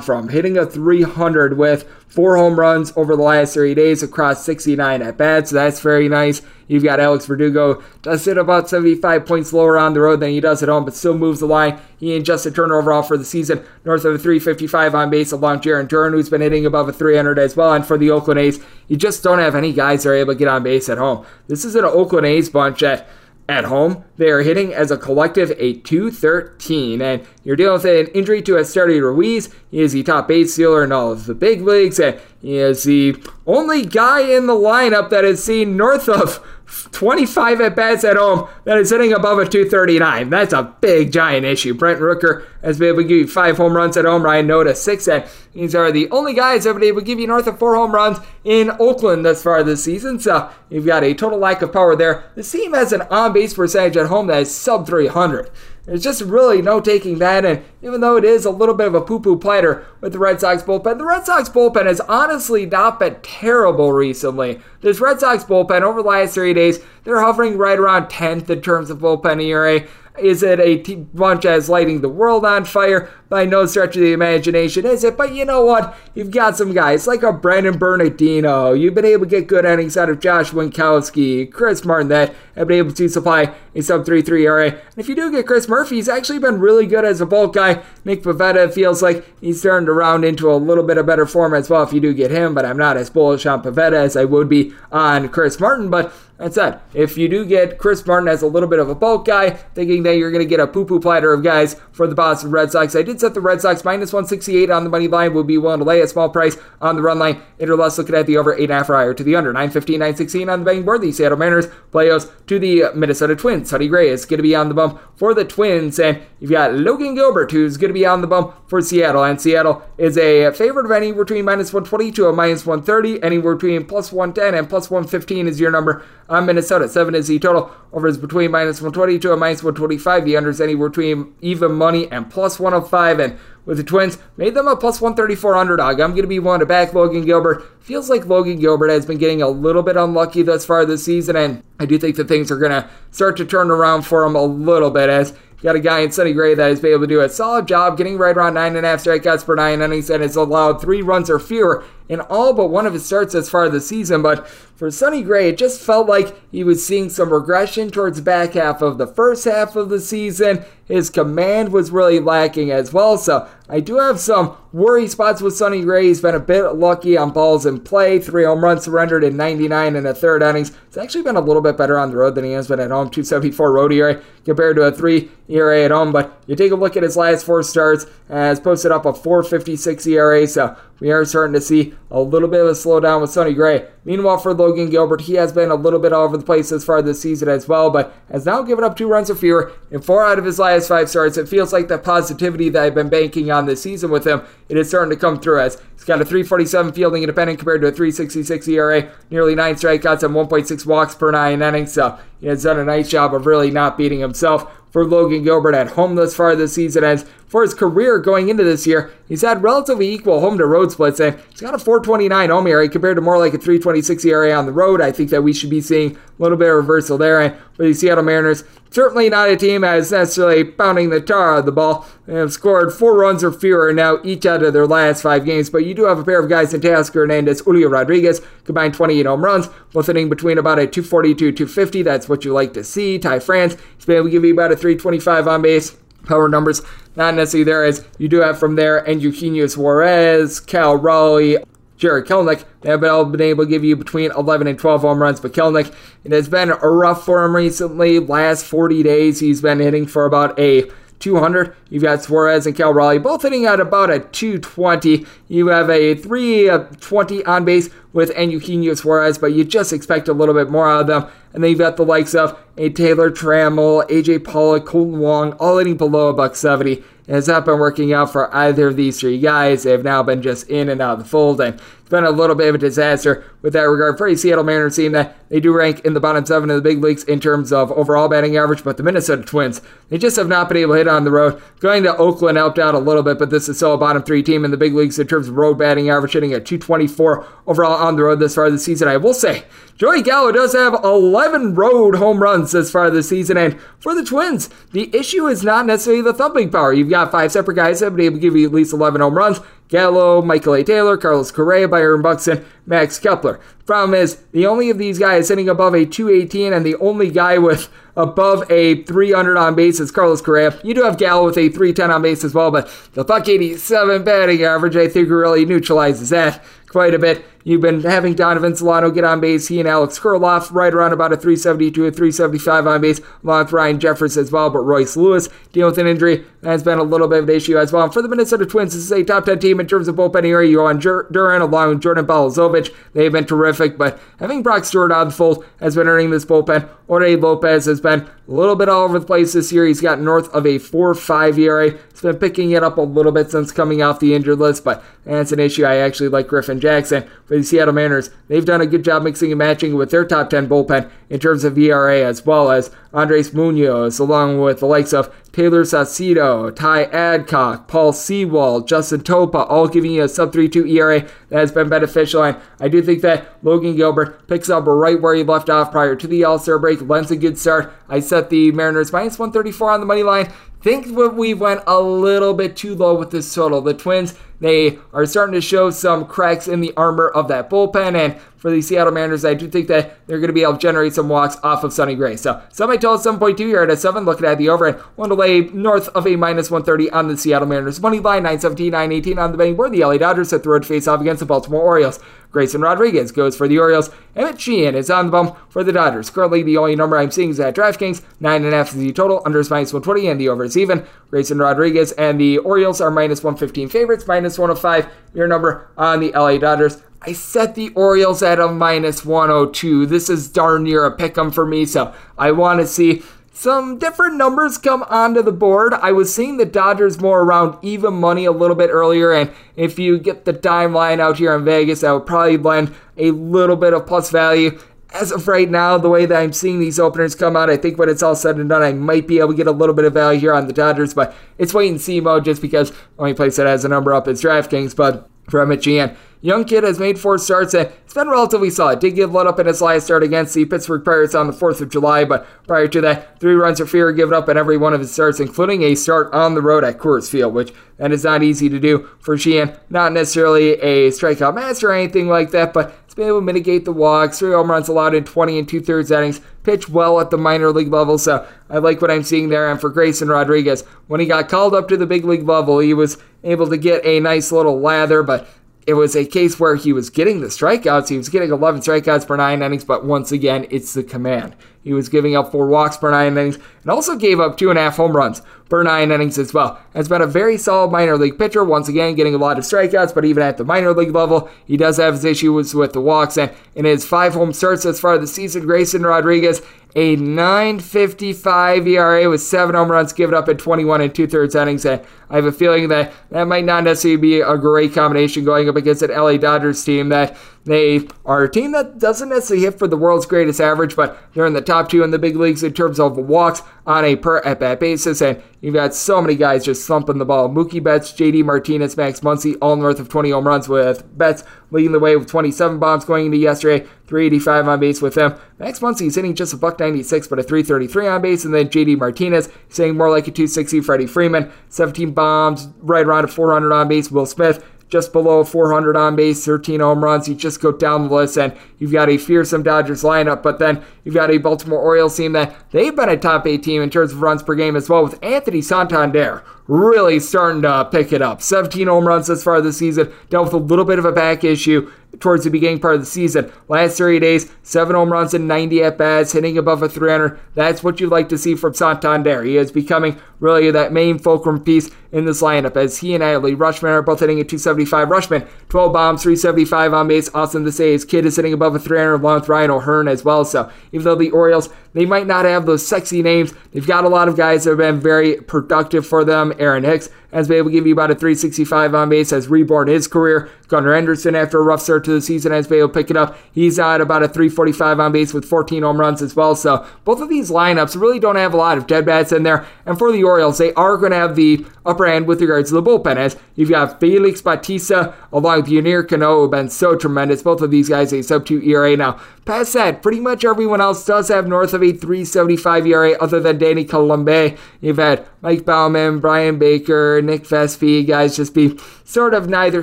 from hitting a 300 with four home runs over the last 30 days across 69 at bats. So that's very nice. You've got Alex Verdugo, does hit about 75 points lower on the road than he does at home, but still moves the line. He and Justin Turner overall for the season, north of a 355 on base, along Jaron Turner, who's been hitting above a 300 as well. And for the Oakland A's, you just don't have any guys that are able to get on base at home. This is an Oakland A's bunch that at home, they are hitting as a collective a 213, and you're dealing with an injury to Esteury Ruiz. He is the top base stealer in all of the big leagues, and he is the only guy in the lineup that has seen north of 25 at bats at home that is hitting above a 239. That's a big, giant issue. Brent Rooker has been able to give you five home runs at home. Ryan Noda, six. And these are the only guys that have been able to give you north of four home runs in Oakland thus far this season. So you've got a total lack of power there. The team has an on base percentage at home that is sub 300. There's just really no taking that. And even though it is a little bit of a poo poo platter with the Red Sox bullpen, the Red Sox bullpen has honestly not been terrible recently. This Red Sox bullpen over the last three days, they're hovering right around 10th in terms of bullpen ERA. Is it a t- bunch as lighting the world on fire? By no stretch of the imagination, is it? But you know what? You've got some guys like a Brandon Bernardino. You've been able to get good innings out of Josh Winckowski, Chris Martin that have been able to supply a sub 3-3 ERA. And if you do get Chris Murphy, he's actually been really good as a bulk guy. Nick Pivetta feels like he's turned around into a little bit of better form as well if you do get him, but I'm not as bullish on Pivetta as I would be on Chris Martin. But that said, if you do get Chris Martin as a little bit of a bulk guy, thinking that you're going to get a poo poo platter of guys for the Boston Red Sox, I did set the Red Sox minus 168 on the money line. Would be willing to lay a small price on the run line. Interless looking at the over 8.5 higher to the under. 915, 916 on the betting board. The Seattle Mariners playoffs to the Minnesota Twins. Sonny Gray is going to be on the bump for the Twins. And you've got Logan Gilbert, who's going to be on the bump for Seattle. And Seattle is a favorite of anywhere between minus 120 to a minus 130. Anywhere between plus 110 and plus 115 is your number on Minnesota. 7 is the total. Over is between minus 120 to a minus 125. The under is anywhere between even money and plus 105. And with the Twins, made them a plus 134 underdog. I'm going to be one to back Logan Gilbert. Feels like Logan Gilbert has been getting a little bit unlucky thus far this season, and I do think that things are going to start to turn around for him a little bit as got a guy in Sonny Gray that has been able to do a solid job getting right around nine and a half strikeouts per nine innings and has allowed three runs or fewer in all but one of his starts as far the season. But for Sonny Gray, it just felt like he was seeing some regression towards the back half of the first half of the season. His command was really lacking as well. So I do have some worry spots with Sonny Gray. He's been a bit lucky on balls in play. Three home runs surrendered in 99 and a third innings. It's actually been a little bit better on the road than he has been at home. 274 road ERA compared to a 3 ERA at home. But you take a look at his last four starts, has posted up a 456 ERA. So we are starting to see a little bit of a slowdown with Sonny Gray. Meanwhile, for Logan Gilbert, he has been a little bit all over the place as far this season as well, but has now given up two runs or fewer in four out of his last five starts. It feels like the positivity that I've been banking on this season with him, it is starting to come through as he's got a 347 fielding independent compared to a 366 ERA, nearly nine strikeouts and 1.6 walks per nine innings. So he has done a nice job of really not beating himself for Logan Gilbert at home thus far this season. As for his career going into this year, he's had relatively equal home to road splits, and he's got a 429 home compared to more like a 326 ERA on the road. I think that we should be seeing a little bit of reversal there. And for the Seattle Mariners, certainly not a team that's necessarily pounding the tar out of the ball. They have scored four runs or fewer now each out of their last five games, but you do have a pair of guys in Teoscar Hernandez, Julio Rodriguez, combined 28 home runs, both hitting between about a 242 250. That's what you like to see. Ty France, he's been able to give you about a 325 on base. Power numbers, not necessarily there as you do have from there, and Eugenio Suarez, Cal Raleigh, Jarred Kelenic. They have been able to give you between 11 and 12 home runs, but Kelenic, it has been rough for him recently. Last 40 days, he's been hitting for about a 200. You've got Suarez and Cal Raleigh both hitting at about a 220. You have a 320 on base with Eugenio Suarez, but you just expect a little bit more out of them. And then you've got the likes of a Taylor Trammell, AJ Pollock, Kolten Wong, all hitting below a buck 70. Has not been working out for either of these three guys. They have now been just in and out of the fold, and it's been a little bit of a disaster with that regard for a Seattle Mariners team that they do rank in the bottom seven of the big leagues in terms of overall batting average, but the Minnesota Twins, they just have not been able to hit on the road. Going to Oakland helped out a little bit, but this is still a bottom three team in the big leagues in terms of road batting average, hitting at 224 overall on the road this far this season. I will say, Joey Gallo does have 11 road home runs this far this season, and for the Twins, the issue is not necessarily the thumping power. You've got five separate guys that have been able to give you at least 11 home runs. Gallo, Michael A. Taylor, Carlos Correa, Byron Buxton, Max Kepler. Problem is, the only of these guys hitting above a 218, and the only guy with above a 300 on base is Carlos Correa. You do have Gallo with a 310 on base as well, but the buck 87 batting average, I think, really neutralizes that quite a bit. You've been having Donovan Solano get on base. He and Alex Kirilloff right around about a 372 a 375 on base, along with Ryan Jeffers as well. But Royce Lewis dealing with an injury. That's been a little bit of an issue as well. And for the Minnesota Twins, this is a top 10 team in terms of bullpen area. Jhoan Duran along with Jordan Balazovic. They've been terrific, but having Brock Stewart of the fold has been earning this bullpen. Jorge Lopez has been a little bit all over the place this year. He's got north of a 4-5 ERA. He's been picking it up a little bit since coming off the injured list, but that's an issue. I actually like Griffin Jackson the Seattle Mariners. They've done a good job mixing and matching with their top 10 bullpen in terms of ERA, as well as Andres Munoz, along with the likes of Tayler Saucedo, Ty Adcock, Paul Sewald, Justin Topa, all giving you a sub 3.2 ERA that has been beneficial. And I do think that Logan Gilbert picks up right where he left off prior to the All Star break, lends a good start. I set the Mariners minus 134 on the money line think we went a little bit too low with this total. The Twins, they are starting to show some cracks in the armor of that bullpen, and for the Seattle Mariners, I do think that they're going to be able to generate some walks off of Sonny Gray. So, somebody told 7.2 here at a 7, looking at the over, and one lay north of a minus 130 on the Seattle Mariners. Money line 917, 918 on the betting board. The LA Dodgers at the road face off against the Baltimore Orioles. Grayson Rodriguez goes for the Orioles. Emmett Sheehan is on the bump for the Dodgers. Currently, the only number I'm seeing is at DraftKings. 9.5 is the total. Under is minus 120, and the over is even. Grayson Rodriguez and the Orioles are minus 115 favorites, minus 105. Your number on the LA Dodgers. I set the Orioles at a minus 102. This is darn near a pick 'em for me, so I want to see some different numbers come onto the board. I was seeing the Dodgers more around even money a little bit earlier, and if you get the dime line out here in Vegas, that would probably lend a little bit of plus value. As of right now, the way that I'm seeing these openers come out, I think when it's all said and done, I might be able to get a little bit of value here on the Dodgers, but it's wait and see mode just because the only place that has a number up is DraftKings. But from Mitch Sheehan. Young kid has made four starts and it's been relatively solid. Did give let up in his last start against the Pittsburgh Pirates on the 4th of July, but prior to that, three runs or fewer given up in every one of his starts, including a start on the road at Coors Field, which that is not easy to do for Sheehan. Not necessarily a strikeout master or anything like that, but he's been able to mitigate the walks, three home runs allowed in 20 and two thirds innings, pitched well at the minor league level, so I like what I'm seeing there. And for Grayson Rodriguez, when he got called up to the big league level, he was able to get a nice little lather, but it was a case where he was getting the strikeouts. He was getting 11 strikeouts per nine innings, but once again, it's the command. He was giving up four walks per nine innings and also gave up two and a half home runs per nine innings as well. Has been a very solid minor league pitcher, once again getting a lot of strikeouts, but even at the minor league level, he does have his issues with the walks. And in his five home starts as far as the season, Grayson Rodriguez a 9.55 ERA with seven home runs given up in 21 and two thirds innings. And I have a feeling that that might not necessarily be a great combination going up against an LA Dodgers team that they are a team that doesn't necessarily hit for the world's greatest average, but they're in the top two in the big leagues in terms of walks on a per at bat basis. And you've got so many guys just thumping the ball. Mookie Betts, JD Martinez, Max Muncy, all north of 20 home runs with Betts leading the way with 27 bombs going into yesterday, 385 on base with him. Max Muncy is hitting just a buck 96, but a 333 on base. And then JD Martinez saying more like a 260. Freddie Freeman, 17 bombs, right around a 400 on base. Will Smith, just below 400 on base, 13 home runs. You just go down the list, and you've got a fearsome Dodgers lineup. But then you've got a Baltimore Orioles team that they've been a top eight team in terms of runs per game as well, with Anthony Santander really starting to pick it up. 17 home runs thus far this season, dealt with a little bit of a back issue towards the beginning part of the season. Last 30 days, seven home runs and 90 at bats, hitting above a 300. That's what you'd like to see from Santander. He is becoming really that main fulcrum piece in this lineup as he and Adley Rutschman are both hitting at 275. Rutschman, 12 bombs, 375 on base. To say his kid is hitting above a 300 along with Ryan O'Hearn as well. So even though the Orioles, they might not have those sexy names, they've got a lot of guys that have been very productive for them. Aaron Hicks has been able to give you about a 365 on base, has reborn his career. Gunnar Henderson, after a rough start to the season, has been able to pick it up. He's at about a 345 on base with 14 home runs as well. So both of these lineups really don't have a lot of dead bats in there. And for the Orioles, they are going to have the upper hand with regards to the bullpen, as you've got Felix Bautista along with Yennier Cano, who have been so tremendous. Both of these guys a sub 2 ERA. Now, past that, pretty much everyone else does have north of a 375 ERA other than Danny Coulombe. You've had Mike Baumann, Bryan Baker, Nick Vespi, guys just be sort of neither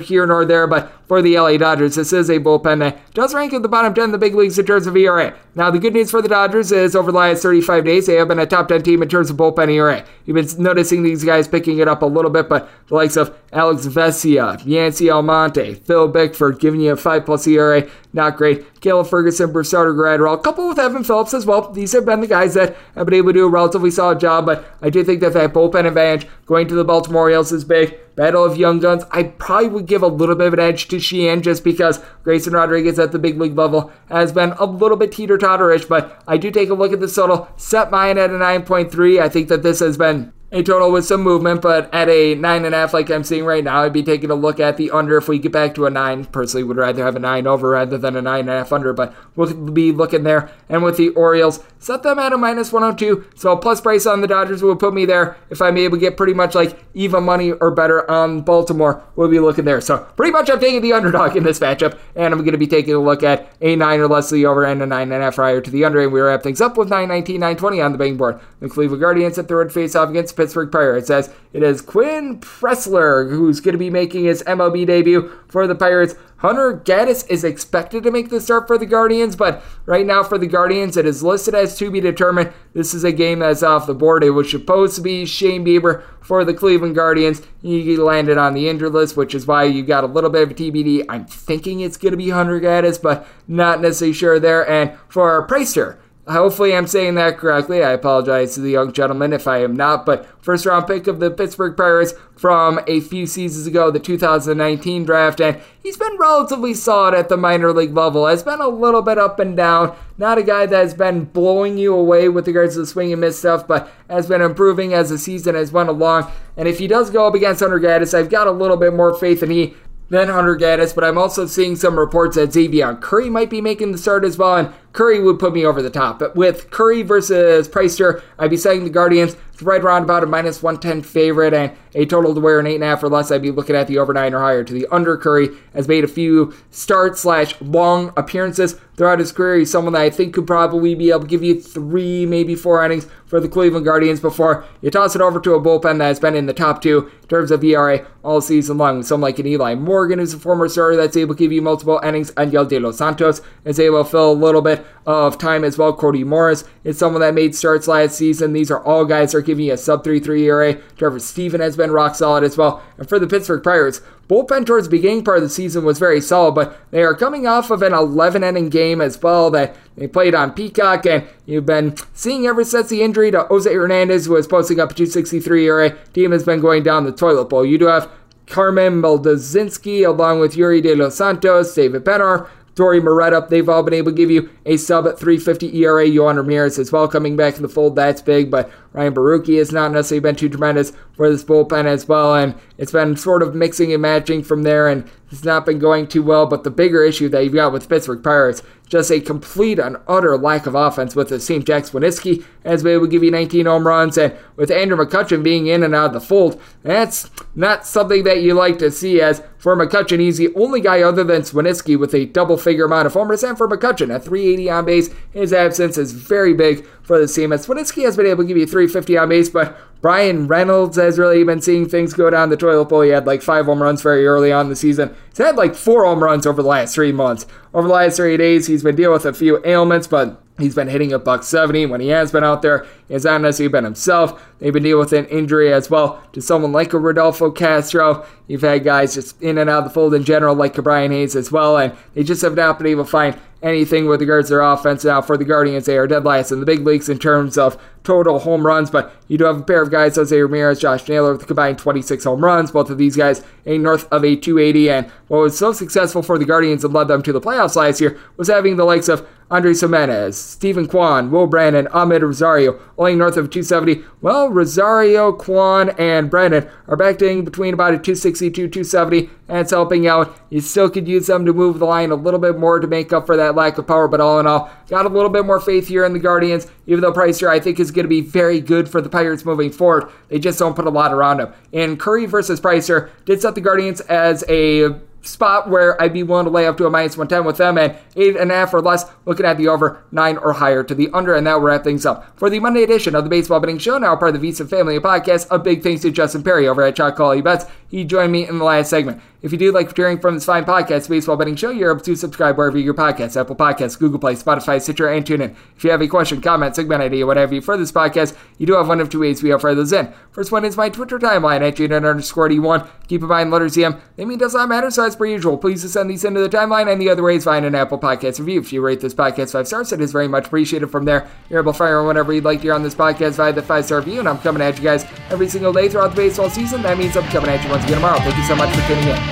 here nor there, but for the LA Dodgers, this is a bullpen that does rank at the bottom 10 in the big leagues in terms of ERA. Now, the good news for the Dodgers is over the last 35 days, they have been a top 10 team in terms of bullpen ERA. You've been noticing these guys picking it up a little bit, but the likes of Alex Vesia, Yency Almonte, Phil Bickford giving you a 5 plus ERA, not great. Caleb Ferguson, Sutter, Gradwell, a couple with Evan Phillips as well. These have been the guys that have been able to do a relatively solid job, but I do think that that bullpen advantage going to the Baltimore Orioles is big. Battle of Young Guns, I probably would give a little bit of an edge to Sheehan just because Grayson Rodriguez at the big league level has been a little bit teeter totterish, but I do take a look at this total, set mine at a 9.3. I think that this has been a total with some movement, but at a nine and a half like I'm seeing right now, I'd be taking a look at the under if we get back to a nine. Personally, would rather have a nine over rather than a nine and a half under, but we'll be looking there. And with the Orioles, set them at a minus 102. So a plus price on the Dodgers will put me there. If I'm able to get pretty much like even money or better on Baltimore, we'll be looking there. So pretty much I'm taking the underdog in this matchup, and I'm going to be taking a look at a nine or less the over and a nine and a half prior to the under. And we wrap things up with 919, 920 on the betting board. The Cleveland Guardians at third face off against Pittsburgh Pirates as it is Quinn Priester who's going to be making his MLB debut for the Pirates. Hunter Gaddis is expected to make the start for the Guardians, but right now for the Guardians, it is listed as to be determined. This is a game that's off the board. It was supposed to be Shane Bieber for the Cleveland Guardians. He landed on the injured list, which is why you got a little bit of a TBD. I'm thinking it's going to be Hunter Gaddis, but not necessarily sure there. And for Priester, Hopefully, I'm saying that correctly. I apologize to the young gentleman if I am not. But first round pick of the Pittsburgh Pirates from a few seasons ago, the 2019 draft, and he's been relatively solid at the minor league level. Has been a little bit up and down. Not a guy that has been blowing you away with regards to the swing and miss stuff, but has been improving as the season has went along. And if he does go up against Hunter Gaddis, I've got a little bit more faith in he than Hunter Gaddis, but I'm also seeing some reports that Xzavion Curry might be making the start as well. And Curry would put me over the top. But with Curry versus Priester, I'd be saying the Guardians right around about a minus 110 favorite and a total to wear an 8.5 or less. I'd be looking at the over 9 or higher. To the under, Curry has made a few start slash long appearances throughout his career. He's someone that I think could probably be able to give you three, maybe four innings for the Cleveland Guardians before you toss it over to a bullpen that has been in the top two in terms of ERA all season long. With someone like an Eli Morgan, who's a former starter that's able to give you multiple innings, and Yel De Los Santos is able to fill a little bit of time as well. Cody Morris is someone that made starts last season. These are all guys that are giving you a sub 3-3 ERA. Trevor Stephan has been rock solid as well. And for the Pittsburgh Pirates, bullpen towards the beginning part of the season was very solid, but they are coming off of an 11 inning game as well that they played on Peacock, and you've been seeing ever since the injury to Jose Hernandez, who was posting up a 263 ERA. Team has been going down the toilet bowl. You do have Carmen Mlodzinski along with Yerry De Los Santos, David Bednar, Dauri Moreta, they've all been able to give you a sub at 350 ERA. Yohan Ramirez as well coming back in the fold. That's big, but Ryan Borucki has not necessarily been too tremendous for this bullpen as well, and it's been sort of mixing and matching from there, and it's not been going too well. But the bigger issue that you've got with Pittsburgh Pirates just a complete and utter lack of offense with the team. Jack Suwinski has been able to give you 19 home runs, and with Andrew McCutchen being in and out of the fold, that's not something that you like to see. As for McCutchen, he's the only guy other than Suwinski with a double figure amount of homers, and for McCutchen at 380 on base, his absence is very big for the team. As Suwinski has been able to give you 350 on base, but Bryan Reynolds has really been seeing things go down the toilet bowl. He had like five home runs very early on the season. He's had like four home runs over the last three months. Over the last three days, he's been dealing with a few ailments, but He's been hitting a buck 70 when he has been out there. He has not necessarily been himself. They've been dealing with an injury as well to someone like a Rodolfo Castro. You've had guys just in and out of the fold in general, like Brian Hayes as well, and they just have not been able to find anything with regards to their offense. Now, for the Guardians, they are dead last in the big leagues in terms of total home runs, but you do have a pair of guys, Jose Ramirez, Josh Naylor, with combined 26 home runs. Both of these guys a north of a 280, and what was so successful for the Guardians and led them to the playoffs last year was having the likes of Andres Gimenez, Steven Kwan, Will Brennan, Amed Rosario, only north of 270. Well, Rosario, Kwan, and Brennan are back to between about a 262, 270, and it's helping out. You still could use them to move the line a little bit more to make up for that lack of power, but all in all, got a little bit more faith here in the Guardians, even though Priester, I think, is going to be very good for the Pirates moving forward. They just don't put a lot around him. And Curry versus Priester did set the Guardians as a spot where I'd be willing to lay up to a minus 110 with them and eight and a half or less, looking at the over nine or higher to the under, and that will wrap things up. For the Monday edition of the Baseball Betting Show, now part of the VSiN Family Podcast, a big thanks to Justin Perri over at Shot Quality Bets. He joined me in the last segment. If you do like hearing from this fine podcast, Baseball Betting Show, you're able to subscribe wherever you your podcasts, Apple Podcasts, Google Play, Spotify, Stitcher, and TuneIn. If you have a question, comment, segment idea, whatever you for this podcast, you do have one of two ways we offer those in. First one is my Twitter timeline at Jaden underscore D1. Keep in mind, letters EM. They mean does not matter, so as per usual, please send these into the timeline, and the other way is find an Apple Podcast review. If you rate this podcast five stars, it is very much appreciated from there. You're able to fire whatever you'd like to hear on this podcast via the five star review, and I'm coming at you guys every single day throughout the baseball season. That means I'm coming at you once again tomorrow. Thank you so much for tuning in.